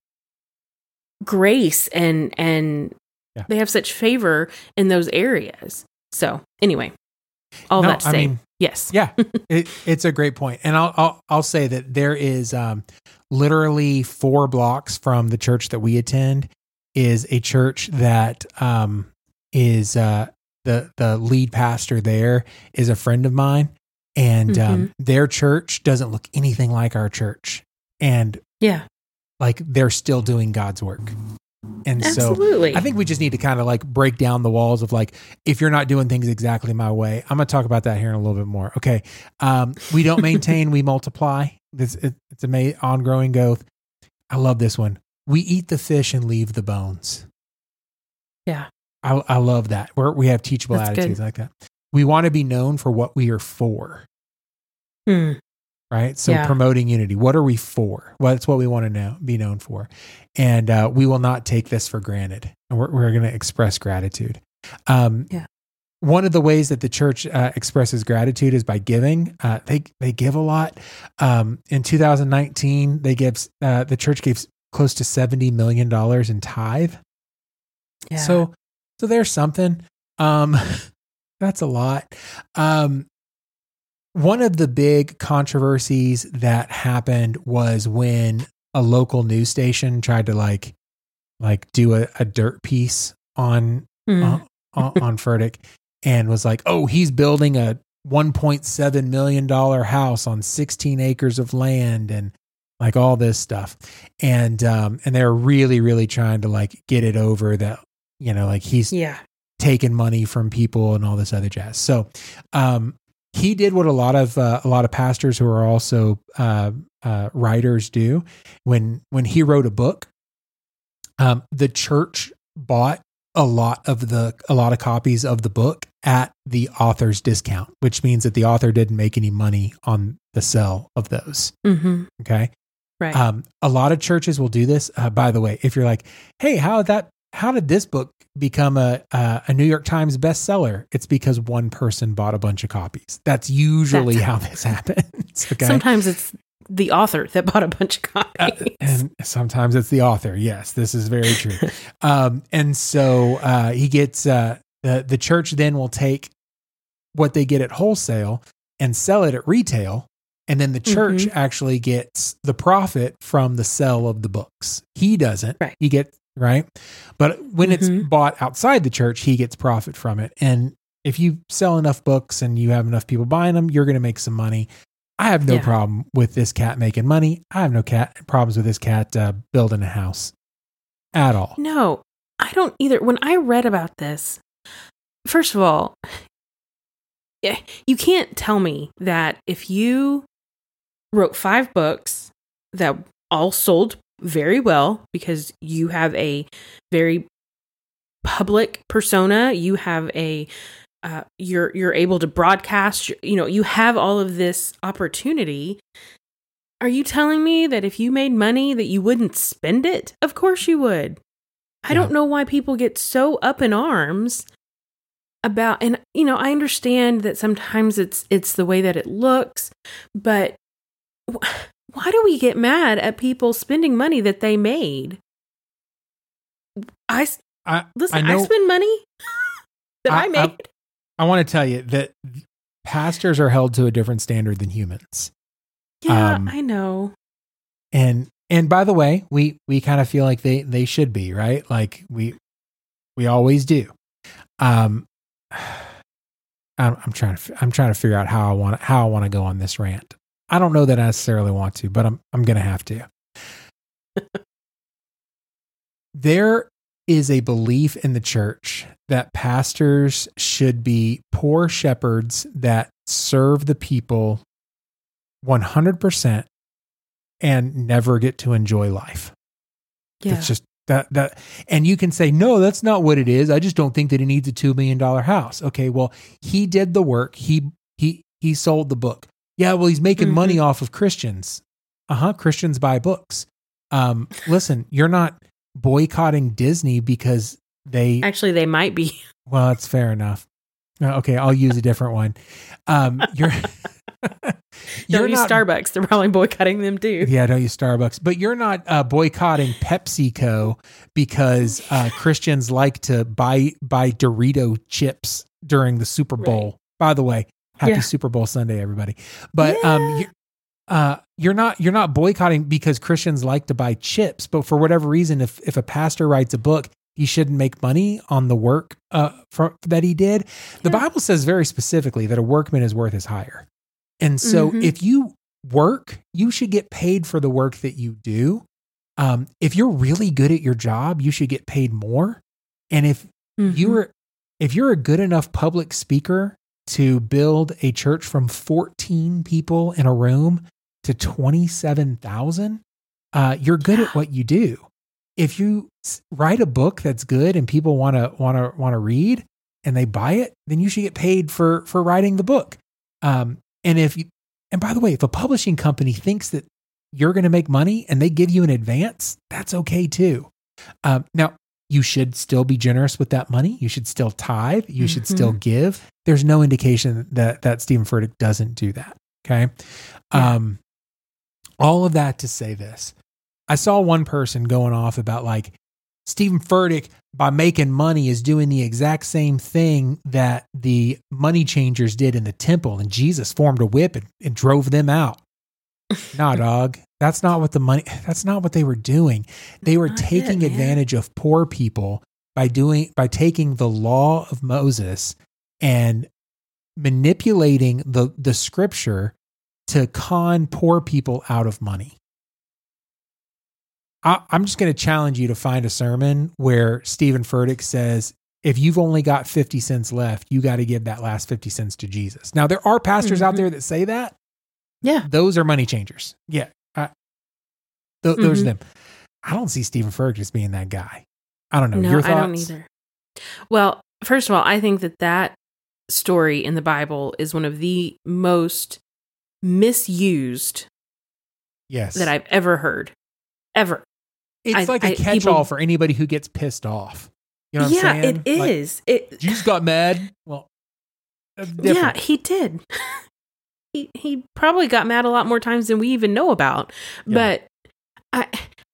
grace and and Yeah. they have such favor in those areas. So anyway, all No, that to I say, mean, yes, yeah, it, it's a great point, and I'll, I'll I'll say that there is um, literally four blocks from the church that we attend is a church that um, is uh, the the lead pastor there is a friend of mine, and um, their church doesn't look anything like our church, and yeah, like they're still doing God's work, and so. I think we just need to kind of like break down the walls of like, if you're not doing things exactly my way, I'm going to talk about that here in a little bit more. Okay. Um, we don't maintain, we multiply. This, it, it's a ma- ongoing growth. I love this one. We eat the fish and leave the bones. Yeah. I, I love that. We're, we have teachable That's good. attitudes like that. We want to be known for what we are for, Hmm. right? So Yeah. promoting unity. What are we for? Well, that's what we want to know, be known for. And uh, we will not take this for granted. And we're, we're going to express gratitude. Um, Yeah. One of the ways that the church uh, expresses gratitude is by giving. Uh, they they give a lot. Um, in 2019, they give uh, the church gave close to 70 million dollars in tithe. Yeah. So so there's something. Um that's a lot. Um one of the big controversies that happened was when a local news station tried to like like do a, a dirt piece on uh, on, on Furtick and was like, "Oh, he's building a 1.7 million dollar house on 16 acres of land and like all this stuff." And um and they're really really trying to like get it over that you know like he's yeah. taking money from people and all this other jazz. So, um, he did what a lot of uh, a lot of pastors who are also uh, uh, writers do. When when he wrote a book, um, the church bought a lot of the a lot of copies of the book at the author's discount, which means that the author didn't make any money on the sale of those. Mm-hmm. Okay. Right. Um, a lot of churches will do this. Uh, by the way, if you're like, "Hey, how did that? How did this book become a uh, a New York Times bestseller?" It's because one person bought a bunch of copies. That's usually That's- how this happens. Okay, Sometimes it's the author that bought a bunch of Uh, copies. and sometimes it's the author. Yes, this is very true. um, and so uh, he gets uh, the the church then will take what they get at wholesale and sell it at retail, and then the church Mhm. actually gets the profit from the sale of the books. He doesn't. Right. He gets right, but when it's Mhm. bought outside the church, he gets profit from it. And if you sell enough books and you have enough people buying them, you're going to make some money. I have no Yeah. problem with this cat making money. I have no cat problems with this cat uh, building a house at all. No, I don't either. When I read about this, first of all, yeah, you can't tell me that if you wrote five books that all sold very well because you have a very public persona, you have a uh, you're you're able to broadcast, you know, you have all of this opportunity. Are you telling me that if you made money that you wouldn't spend it? Of course you would. I don't know why people get so up in arms about and you know, I understand that sometimes it's it's the way that it looks, but why do we get mad at people spending money that they made? I I, listen, I I, spend money that I- I, I- made. I want to tell you that pastors are held to a different standard than humans. Yeah, Um, I know. And and by the way, we we kind of feel like they they should be, right? Like we we always do. Um I'm, I'm trying to I'm trying to figure out how I want how I want to go on this rant. I don't know that I necessarily want to, but I'm I'm going to have to. there is a belief in the church that pastors should be poor shepherds that serve the people 100% and never get to enjoy life. Yeah. It's just that that and you can say no that's not what it is. I just don't think that he needs a 2 million dollar house. Okay, well, he did the work. He he he sold the book. Yeah, well, he's making money off of Christians. Uh-huh, Christians buy books. Um listen, you're not boycotting Disney because they Actually, they might be. well, that's fair enough. Uh, Okay, I'll use a different one. Um, you're Don't use Starbucks. They're probably boycotting them too. Yeah, don't use Starbucks. But you're not uh, boycotting PepsiCo because uh, Christians like to buy buy Dorito chips during the Super Bowl. Right. By the way, happy Yeah. Super Bowl Sunday, everybody. But um, Yeah. you, uh, you're not you're not boycotting because Christians like to buy chips. But for whatever reason, if if a pastor writes a book, he shouldn't make money on the work uh, for, that he did. The Yeah. Bible says very specifically that a workman is worth his hire. And so Mhm. if you work, you should get paid for the work that you do. Um, if you're really good at your job, you should get paid more. And if Mhm. you're if you're a good enough public speaker to build a church from 14 people in a room to 27,000, uh, you're good at what you do. If you write a book that's good and people want to want to want to read and they buy it, then you should get paid for for writing the book. Um, and if you, and by the way, if a publishing company thinks that you're going to make money and they give you an advance, that's okay too. Um, now, you should still be generous with that money. You should still tithe. You should still give. There's no indication that that Stephen Furtick doesn't do that. Okay. Yeah. Um, all of that to say this. I saw one person going off about like Stephen Furtick by making money is doing the exact same thing that the money changers did in the temple, and Jesus formed a whip and, and drove them out. Nah, dog. That's not what the money. That's not what they were doing. They were Not taking man. advantage of poor people by doing by taking the law of Moses and manipulating the the scripture to con poor people out of money. I, I'm just going to challenge you to find a sermon where Stephen Furtick says, if you've only got 50 cents left, you got to give that last 50 cents to Jesus. Now, there are pastors out Mhm. there that say that. Yeah. Those are money changers. Yeah. I, th- Those are Mhm. them. I don't see Stephen Furtick as being that guy. I don't know. No, Your I thoughts? don't either. Well, first of all, I think that that story in the Bible is one of the most misused Yes. that I've ever heard. Ever. it's I- like a I- catch people- all for anybody who gets pissed off. You know what yeah, I'm saying? it Like, is. it you just got mad. Well, that's Yeah, he did. he he probably got mad a lot more times than we even know about. Yeah. But I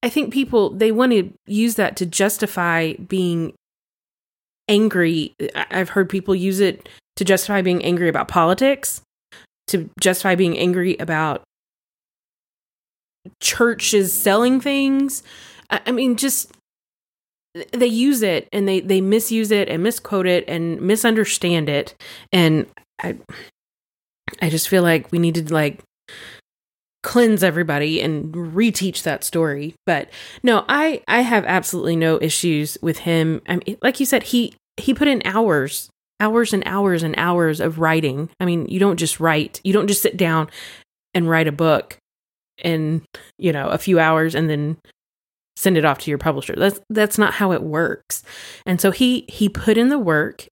I think people they want to use that to justify being angry. I've heard people use it to justify being angry about politics, to justify being angry about churches selling things. I I mean, just they use it and they they misuse it and misquote it and misunderstand it and i i just feel like we need to like cleanse everybody and reteach that story but no i i have absolutely no issues with him i mean like you said he he put in hours hours and hours and hours of writing i mean you don't just write you don't just sit down and write a book in you know a few hours and then send it off to your publisher. That's that's not how it works. And so he he put in the work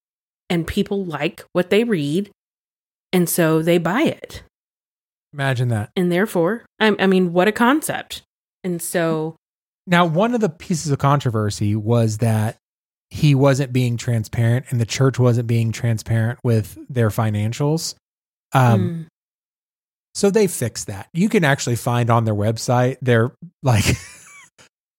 and people like what they read and so they buy it. Imagine that. And therefore, I, I mean, what a concept. And so, Now, one of the pieces of controversy was that he wasn't being transparent and the church wasn't being transparent with their financials. Um, mm, So they fixed that. You can actually find on their website, they're like,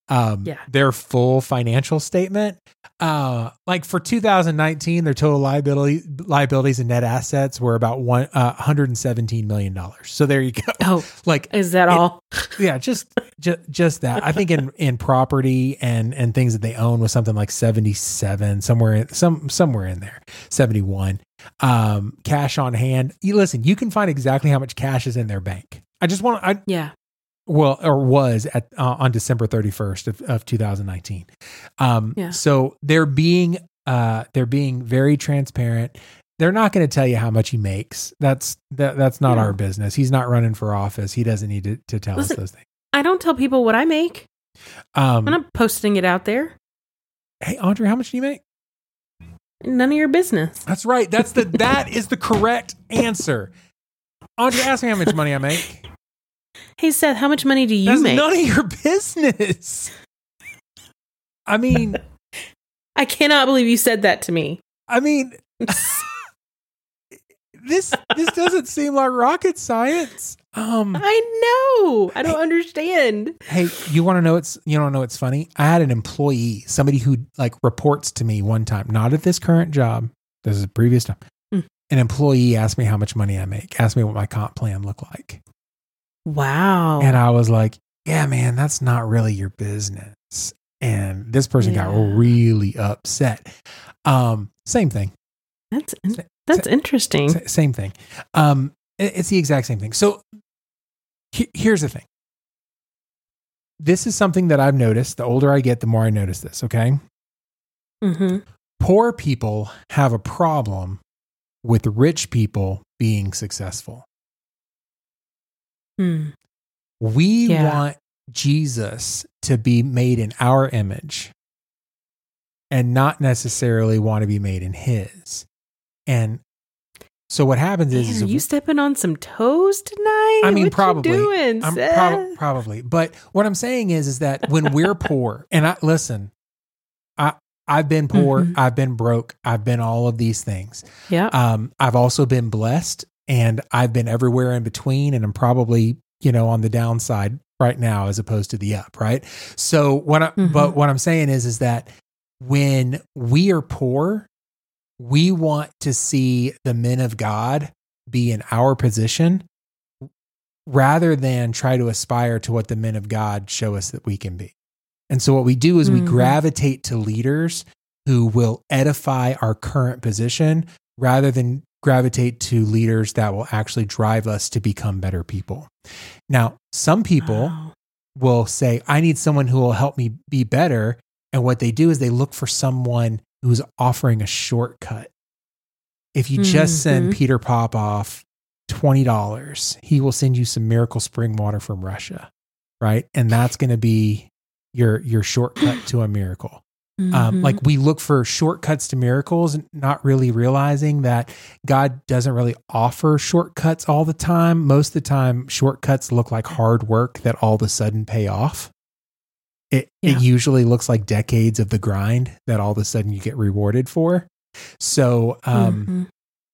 um, Yeah. their full financial statement. Uh, like for 2019, their total liability liabilities and net assets were about one uh, 117 million dollars. So there you go. Oh, Like is that It- all? yeah, just just just that. I think in in property and and things that they own was something like 77 somewhere in, some somewhere in there. 71. Um cash on hand. You listen, you can find exactly how much cash is in their bank. I just want I Yeah. Well or was at uh, on December 31st of, of 2019. Um Yeah. so they're being uh they're being very transparent. They're not going to tell you how much he makes. That's that, that's not Yeah. our business. He's not running for office. He doesn't need to, to tell Listen, us those things. I don't tell people what I make. Um, I'm not posting it out there. hey, Andre, how much do you make? None of your business. That's right. That's the that is the correct answer. Andre, ask me how much money I make. Hey Seth, how much money do you That's make? none of your business. I mean, I cannot believe you said that to me. I mean, this this doesn't seem like rocket science. Um, I know. I don't understand. hey, you want to know it's you don't know it's funny? I had an employee, somebody who like reports to me one time, not at this current job. This is a previous time. Hmm. An employee asked me how much money I make, asked me what my comp plan looked like. Wow. And I was like, yeah, man, that's not really your business. And this person got really upset. Um, same thing. that's that's interesting. Same thing. Um, it- it's the exact same thing. So he- here's the thing. This is something that I've noticed. The older I get, the more I notice this. Okay. Mm-hmm. Poor people have a problem with rich people being successful. Hmm. We Yeah. want Jesus to be made in our image and not necessarily want to be made in his. And so what happens is, Man, is are you stepping on some toes tonight? I mean, What probably. doing, I'm prob- probably, but what I'm saying is, is that when we're poor, and I listen, I I've been poor, Mhm. I've been broke, I've been all of these things. yeah. Um, I've also been blessed, and I've been everywhere in between, and I'm probably you know on the downside right now as opposed to the up, right? So what I, Mhm. but what I'm saying is, is that when we are poor, we want to see the men of God be in our position rather than try to aspire to what the men of God show us that we can be. And so what we do is we Mhm. gravitate to leaders who will edify our current position rather than gravitate to leaders that will actually drive us to become better people. Now, some people Wow. will say, I need someone who will help me be better. And what they do is they look for someone who's offering a shortcut. If you just send Mhm. Peter Popoff $20, he will send you some miracle spring water from Russia, right? And that's going to be your your shortcut to a miracle. Um, Mhm. like we look for shortcuts to miracles, not really realizing that God doesn't really offer shortcuts all the time. Most of the time, shortcuts look like hard work that all of a sudden pay off. It Yeah. it usually looks like decades of the grind that all of a sudden you get rewarded for. So um Mhm.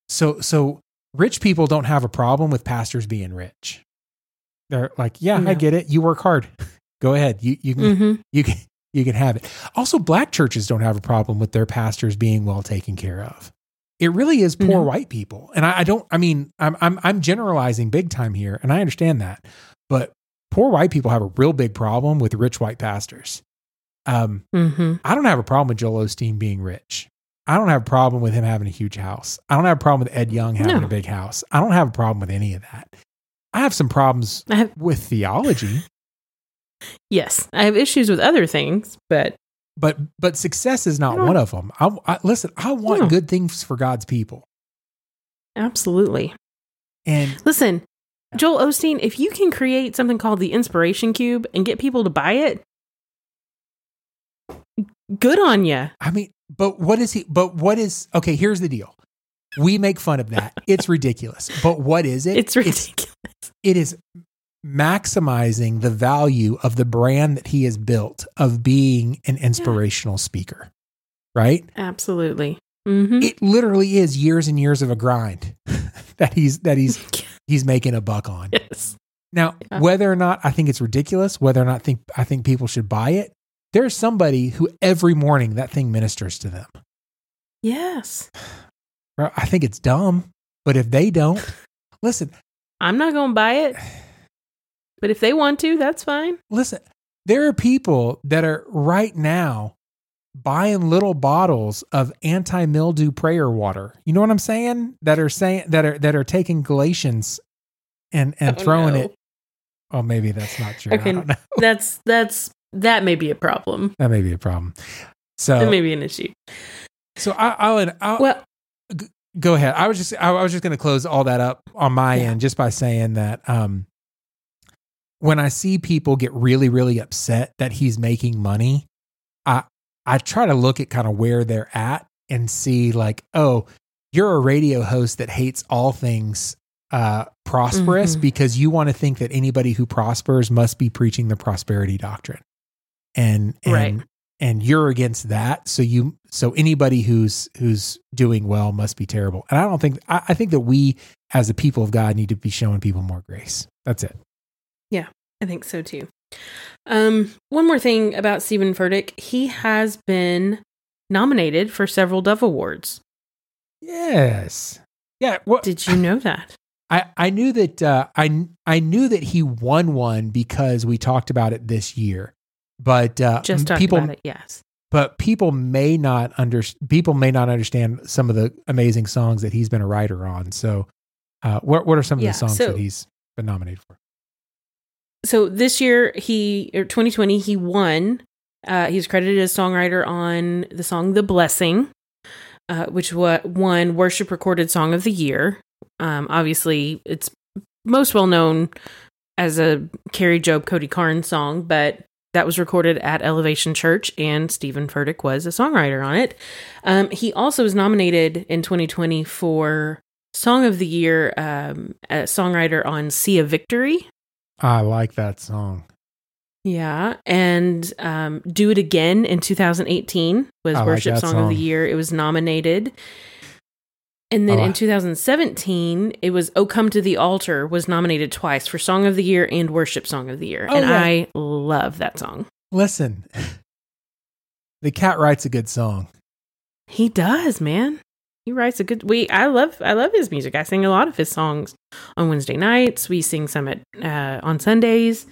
so so rich people don't have a problem with pastors being rich. They're like, yeah, I get it. You work hard. Go ahead. You you can Mhm. you can you can have it. Also, black churches don't have a problem with their pastors being well taken care of. It really is poor No. white people, and I, I don't. I mean, I'm I'm I'm generalizing big time here, and I understand that, but poor white people have a real big problem with rich white pastors. Um, Mhm. I don't have a problem with Joel Osteen being rich. I don't have a problem with him having a huge house. I don't have a problem with Ed Young having No. a big house. I don't have a problem with any of that. I have some problems have, with theology. Yes, I have issues with other things, but but but success is not one of them. I, I listen. I want No. good things for God's people, absolutely. and Listen, Joel Osteen, if you can create something called the Inspiration Cube and get people to buy it, good on you. I mean, but what is he? But what is okay? Here's the deal. We make fun of that. It's ridiculous. But what is it? It's ridiculous. it is maximizing the value of the brand that he has built of being an inspirational speaker. Right? Absolutely. hmm It literally is years and years of a grind that he's that he's he's making a buck on. yes. Now, Yeah. whether or not I think it's ridiculous, whether or not think I think people should buy it, there's somebody who every morning that thing ministers to them. Yes. I think it's dumb, but if they don't, listen, I'm not going to buy it. But if they want to, that's fine. listen, there are people that are right now buying little bottles of anti-mildew prayer water. You know what I'm saying? That are saying that are that are taking Galatians and and Oh, throwing no. it. Oh, maybe that's not true. Okay. I don't know. That's that's that may be a problem. That may be a problem. So That may be an issue. so I, I'll, I'll Well, go ahead. I was just I, I was just going to close all that up on my Yeah. end just by saying that um when I see people get really really upset that he's making money, I I try to look at kind of where they're at and see like, oh, you're a radio host that hates all things uh prosperous Mhm. because you want to think that anybody who prospers must be preaching the prosperity doctrine. And and Right. and you're against that so you so anybody who's who's doing well must be terrible and i don't think i, I think that we as the people of god need to be showing people more grace that's it I think so too. Um, one more thing about Stephen Furtick, he has been nominated for several Dove Awards. yes yeah well, Did you know that? I, I knew that uh, I I knew that he won one because we talked about it this year, but uh, Just talked people about it. Yes. but people may not under people may not understand some of the amazing songs that he's been a writer on. So, uh, what what are some of Yeah, the songs so- that he's been nominated for? So this year, he or 2020, he won. Uh, he's credited as songwriter on the song "The Blessing," uh, which won Worship Recorded Song of the Year. Um, obviously, it's most well known as a Kari Jobe Cody Carnes song, but that was recorded at Elevation Church, and Stephen Furtick was a songwriter on it. Um, he also was nominated in 2020 for Song of the Year, um, a songwriter on "See of Victory." I like that song. Yeah, and um, "Do It Again" in 2018 was I Worship that Song, of the. Year. It was nominated, and then Oh, in 2017, it was "Oh Come to the Altar" was nominated twice for Song of the Year and Worship Song of the Year, Oh, and yeah. I love that song. Listen, the cat writes a good song. He does, man. He writes a good. We I love I love his music. I sing a lot of his songs on Wednesday nights. We sing some at uh, on Sundays.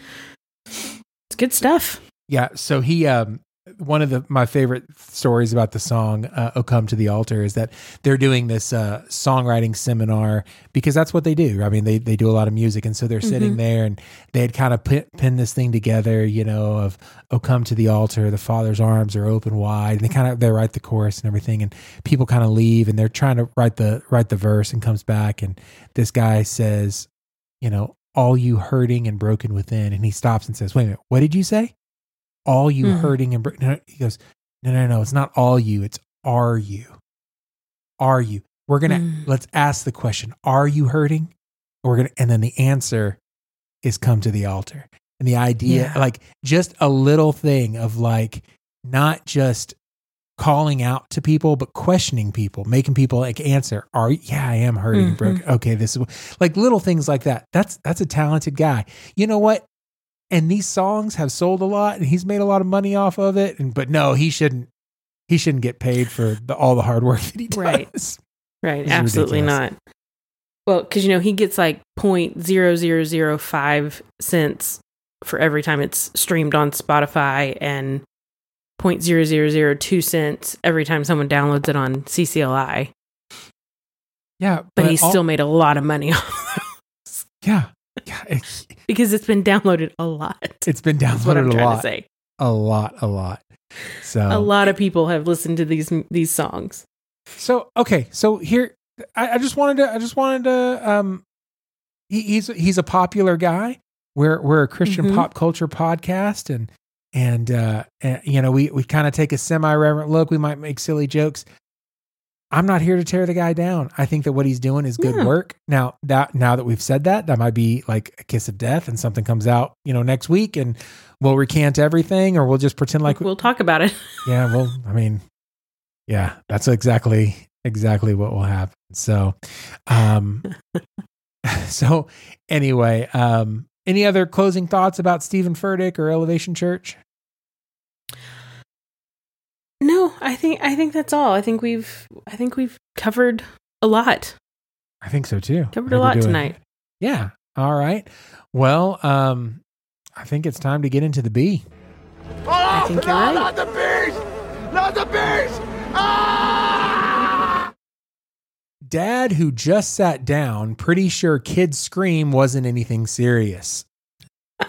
It's good stuff. Yeah. So he, um, one of the my favorite stories about the song uh, "Oh Come to the Altar" is that they're doing this uh, songwriting seminar because that's what they do. I mean, they they do a lot of music, and so they're sitting Mhm. there and they had kind of put, pinned this thing together, you know, of "Oh Come to the Altar," the Father's arms are open wide, and they kind of they write the chorus and everything, and people kind of leave, and they're trying to write the write the verse, and comes back, and this guy says, you know, all you hurting and broken within, and he stops and says, "Wait a minute, what did you say?" All you Mhm. hurting and no, he goes no no no it's not all you it's are you? Are you? We're gonna Mm. let's ask the question are you hurting? We're gonna and then the answer is come to the altar. And the idea Yeah. like just a little thing of like not just calling out to people but questioning people making people like answer are yeah i am hurting and broken okay this is like little things like that. That's that's a talented guy. You know what and these songs have sold a lot and he's made a lot of money off of it and but no he shouldn't he shouldn't get paid for the, all the hard work that he does Right. Right. Is Absolutely ridiculous. not. Well, because you know he gets like point zero zero zero five cents for every time it's streamed on Spotify, and point zero zero zero two cents every time someone downloads it on CCLI. yeah But, he all- still made a lot of money off yeah, yeah because it's been downloaded a lot. it's been That's what I'm downloaded a trying lot to say. a lot a lot so A lot of people have listened to these these songs. So okay, so here I, I just wanted to I just wanted to um he, he's he's a popular guy. We're we're a Christian Mhm. pop culture podcast and and uh and, you know we we kind of take a semi reverent look. We might make silly jokes. I'm not here to tear the guy down. I think that what he's doing is good Yeah. work. Now that now that we've said that, that might be like a kiss of death and something comes out, you know, next week and we'll recant everything or we'll just pretend like we'll talk about it. yeah, well, I mean, yeah, that's exactly exactly what will happen. So, um, so anyway, um, any other closing thoughts about Stephen Furtick or Elevation Church? No, I think I think that's all. I think we've I think we've covered a lot. I think so too. Covered a lot doing- tonight. Yeah. All right. Well, um, I think it's time to get into the B. Oh, think you're no, right. Not the bees! Not the bees! Ah! Dad, who just sat down, pretty sure kids' scream wasn't anything serious.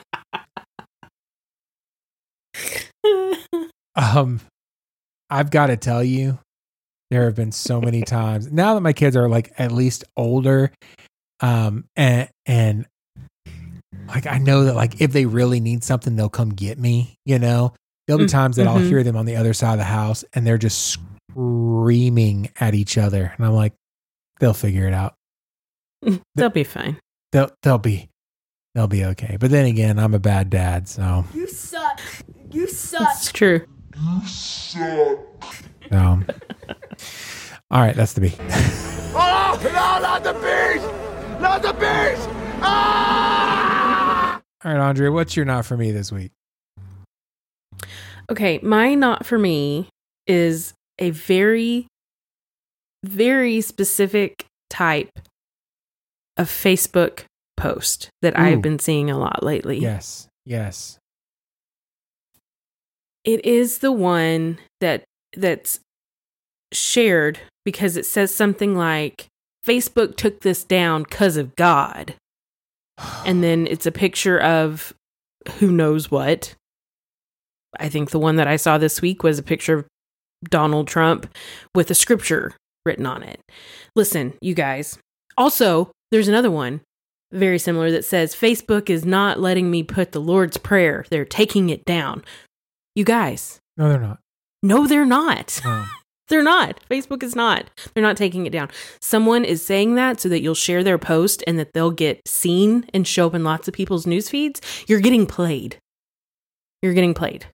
Um, I've got to tell you, there have been so many times now that my kids are like at least older, um, and and like I know that like if they really need something, they'll come get me. You know, there'll be Mm, times that I'll mhm. hear them on the other side of the house, and they're just screaming at each other, and I'm like, they'll figure it out. They'll be fine. They'll they'll be they'll be okay. But then again, I'm a bad dad, so You suck. You suck. It's true. Um. All right, that's the B. Oh, no, not the bees! Not the bees! Ah! All right, Andre, what's your not for me this week? Okay, my not for me is a very, very specific type of Facebook post that Ooh. I've been seeing a lot lately. Yes, yes. It is the one that that's shared because it says something like Facebook took this down cuz of God. And then it's a picture of who knows what. I think the one that I saw this week was a picture of Donald Trump with a scripture written on it. Listen, you guys. Also, there's another one very similar that says Facebook is not letting me put the Lord's Prayer. They're taking it down. You guys, No, they're not. no, they're not. No. They're not. Facebook is not. They're not taking it down. Someone is saying that so that you'll share their post and that they'll get seen and show up in lots of people's news feeds. You're getting played. You're getting played.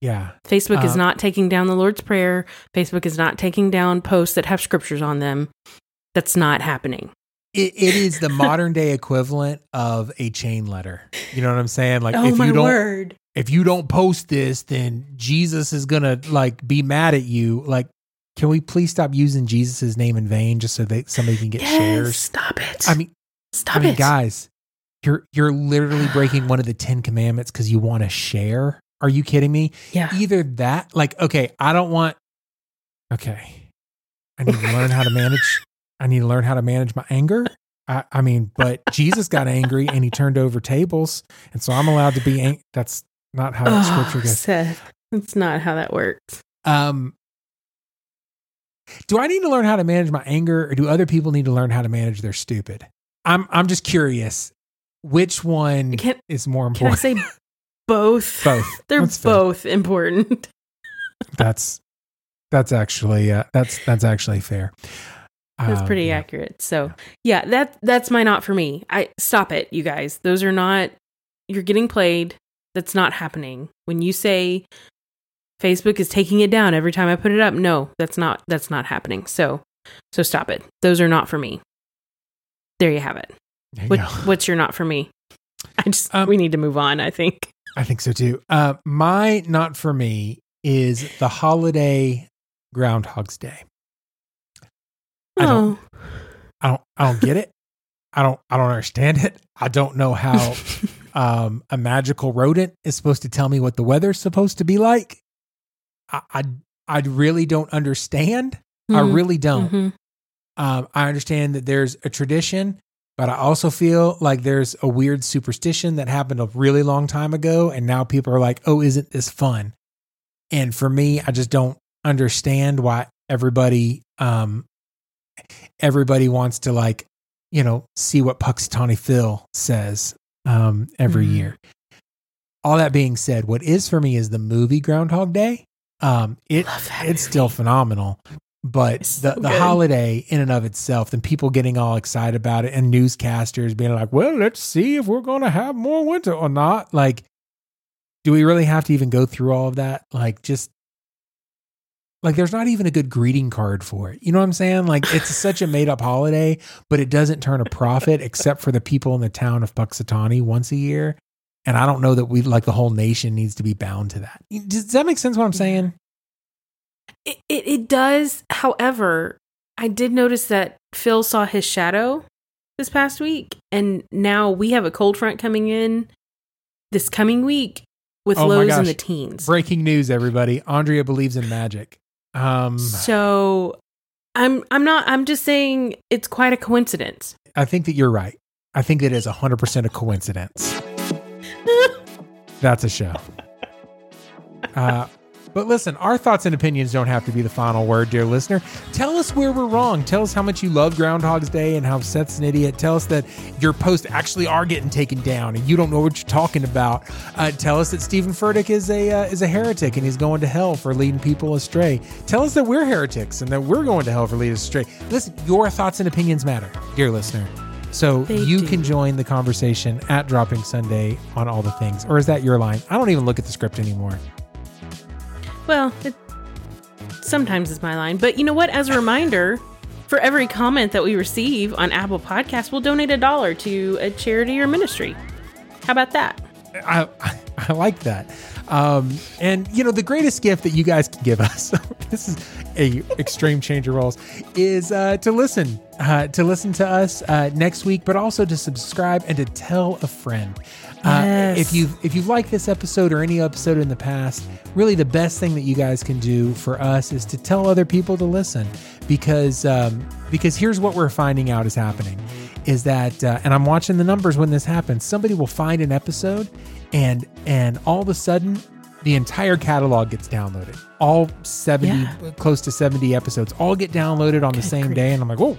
Yeah. Facebook is Uh, not taking down the Lord's Prayer. Facebook is not taking down posts that have scriptures on them. That's not happening. It, it is the modern day equivalent of a chain letter. You know what I'm saying? Like oh if my you don't word. If you don't post this, then Jesus is gonna like be mad at you. Like, can we please stop using Jesus' name in vain just so that somebody can get Yes, shares? Stop it. I mean, stop I mean, it. guys, you're you're literally breaking one of the Ten Commandments because you want to share. Are you kidding me? Yeah. Either that, like, okay, I don't want. Okay, I need to learn how to manage. I need to learn how to manage my anger. I, I mean, but Jesus got angry and he turned over tables, and so I'm allowed to be. Ang- that's not how that Oh, scripture goes. Seth, that's not how that works. Um, do I need to learn how to manage my anger, or do other people need to learn how to manage their stupid? I'm I'm just curious. Which one Can, is more important? can I say both? Both. They're That's fair. both important. That's that's actually uh, that's that's actually fair. That's Um, pretty yeah. accurate. So yeah, that that's my not for me. I stop it, you guys. Those are not you're getting played. That's not happening. When you say Facebook is taking it down every time I put it up, no, that's not that's not happening. So so stop it. Those are not for me. There you have it. You What, what's your not for me? I just Um, we need to move on, I think. I think so too. Uh, my not for me is the holiday Groundhog's Day. I don't- oh. I don't I don't get it. I don't I don't understand it. I don't know how um, a magical rodent is supposed to tell me what the weather's supposed to be like. I I, I really don't understand. I Mhm, really don't. mhm. Um, I understand that there's a tradition, but I also feel like there's a weird superstition that happened a really long time ago, and now people are like, "Oh, isn't this fun?" And for me, I just don't understand why everybody um, everybody wants to like you know see what Punxsutawney Phil says um, every Mhm. year. All that being said, what is for me is the movie Groundhog Day. Um, it it's still phenomenal, but It's the so the good. holiday in and of itself, and people getting all excited about it, and newscasters being like, "Well, let's see if we're going to have more winter or not." Like, do we really have to even go through all of that? Like, just like there's not even a good greeting card for it. You know what I'm saying? Like, it's such a made up holiday, but it doesn't turn a profit except for the people in the town of Punxsutawney once a year. And I don't know that we like the whole nation needs to be bound to that. Does that make sense what I'm saying? It, it, it does. However, I did notice that Phil saw his shadow this past week, and now we have a cold front coming in this coming week with Oh lows in the teens. Breaking news, everybody. Andrea believes in magic. Um, So I'm I'm not I'm just saying it's quite a coincidence. I think that you're right. I think that is 100% a coincidence. That's a show. Uh, but listen, our thoughts and opinions don't have to be the final word, dear listener. Tell us where we're wrong. Tell us how much you love Groundhog's Day and how Seth's an idiot. Tell us that your posts actually are getting taken down and you don't know what you're talking about. Uh, tell us that Stephen Furtick is a uh, is a heretic and he's going to hell for leading people astray. Tell us that we're heretics and that we're going to hell for leading us astray. Listen, your thoughts and opinions matter, dear listener. So They you do. can join the conversation at Dropping Sunday on all the things. Or is that your line? I don't even look at the script anymore. Well, it sometimes is my line, but you know what? As a reminder, for every comment that we receive on Apple Podcasts, we'll donate a dollar to a charity or ministry. How about that? I, I, I like that. Um, and you know, the greatest gift that you guys can give us, this is a extreme change of roles, is uh, to listen, uh, to listen to us uh, next week, but also to subscribe and to tell a friend. Uh, if you if you've liked this episode or any episode in the past, really the best thing that you guys can do for us is to tell other people to listen, because um, because here's what we're finding out is happening, is that uh, and I'm watching the numbers when this happens. Somebody will find an episode, and and all of a sudden the entire catalog gets downloaded. All 70, Yeah. close to 70 episodes, all get downloaded on the same day, and I'm like, whoa.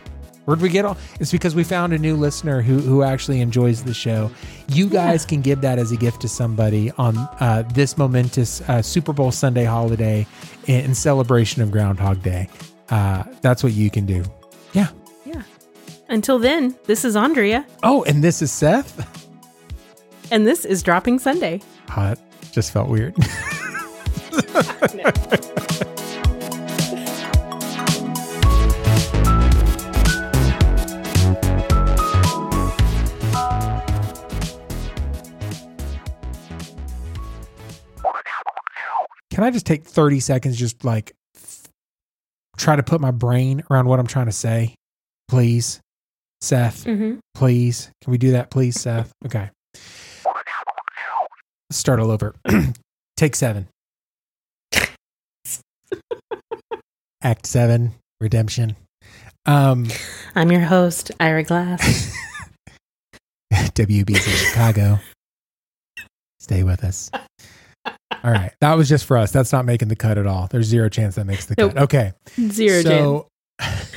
Where'd we get all? It's because we found a new listener who who actually enjoys the show. You guys can give that as a gift to somebody on uh, this momentous uh, Super Bowl Sunday holiday in, in celebration of Groundhog Day. Uh, that's what you can do. Yeah. Yeah. Until then, this is Andrea, Oh, and this is Seth. and this is Dropping Sunday. Hot. Just felt weird. Can I just take 30 seconds, just like try to put my brain around what I'm trying to say? Please, Seth, Mm-hmm. please. Can we do that, please, Seth? Okay. Let's start all over. Take seven. Act seven, redemption. Um, I'm your host, Ira Glass. WBEZ Chicago. Stay with us all right. That was just for us. That's not making the cut at all. There's zero chance that makes the cut. Okay. Zero so, chance.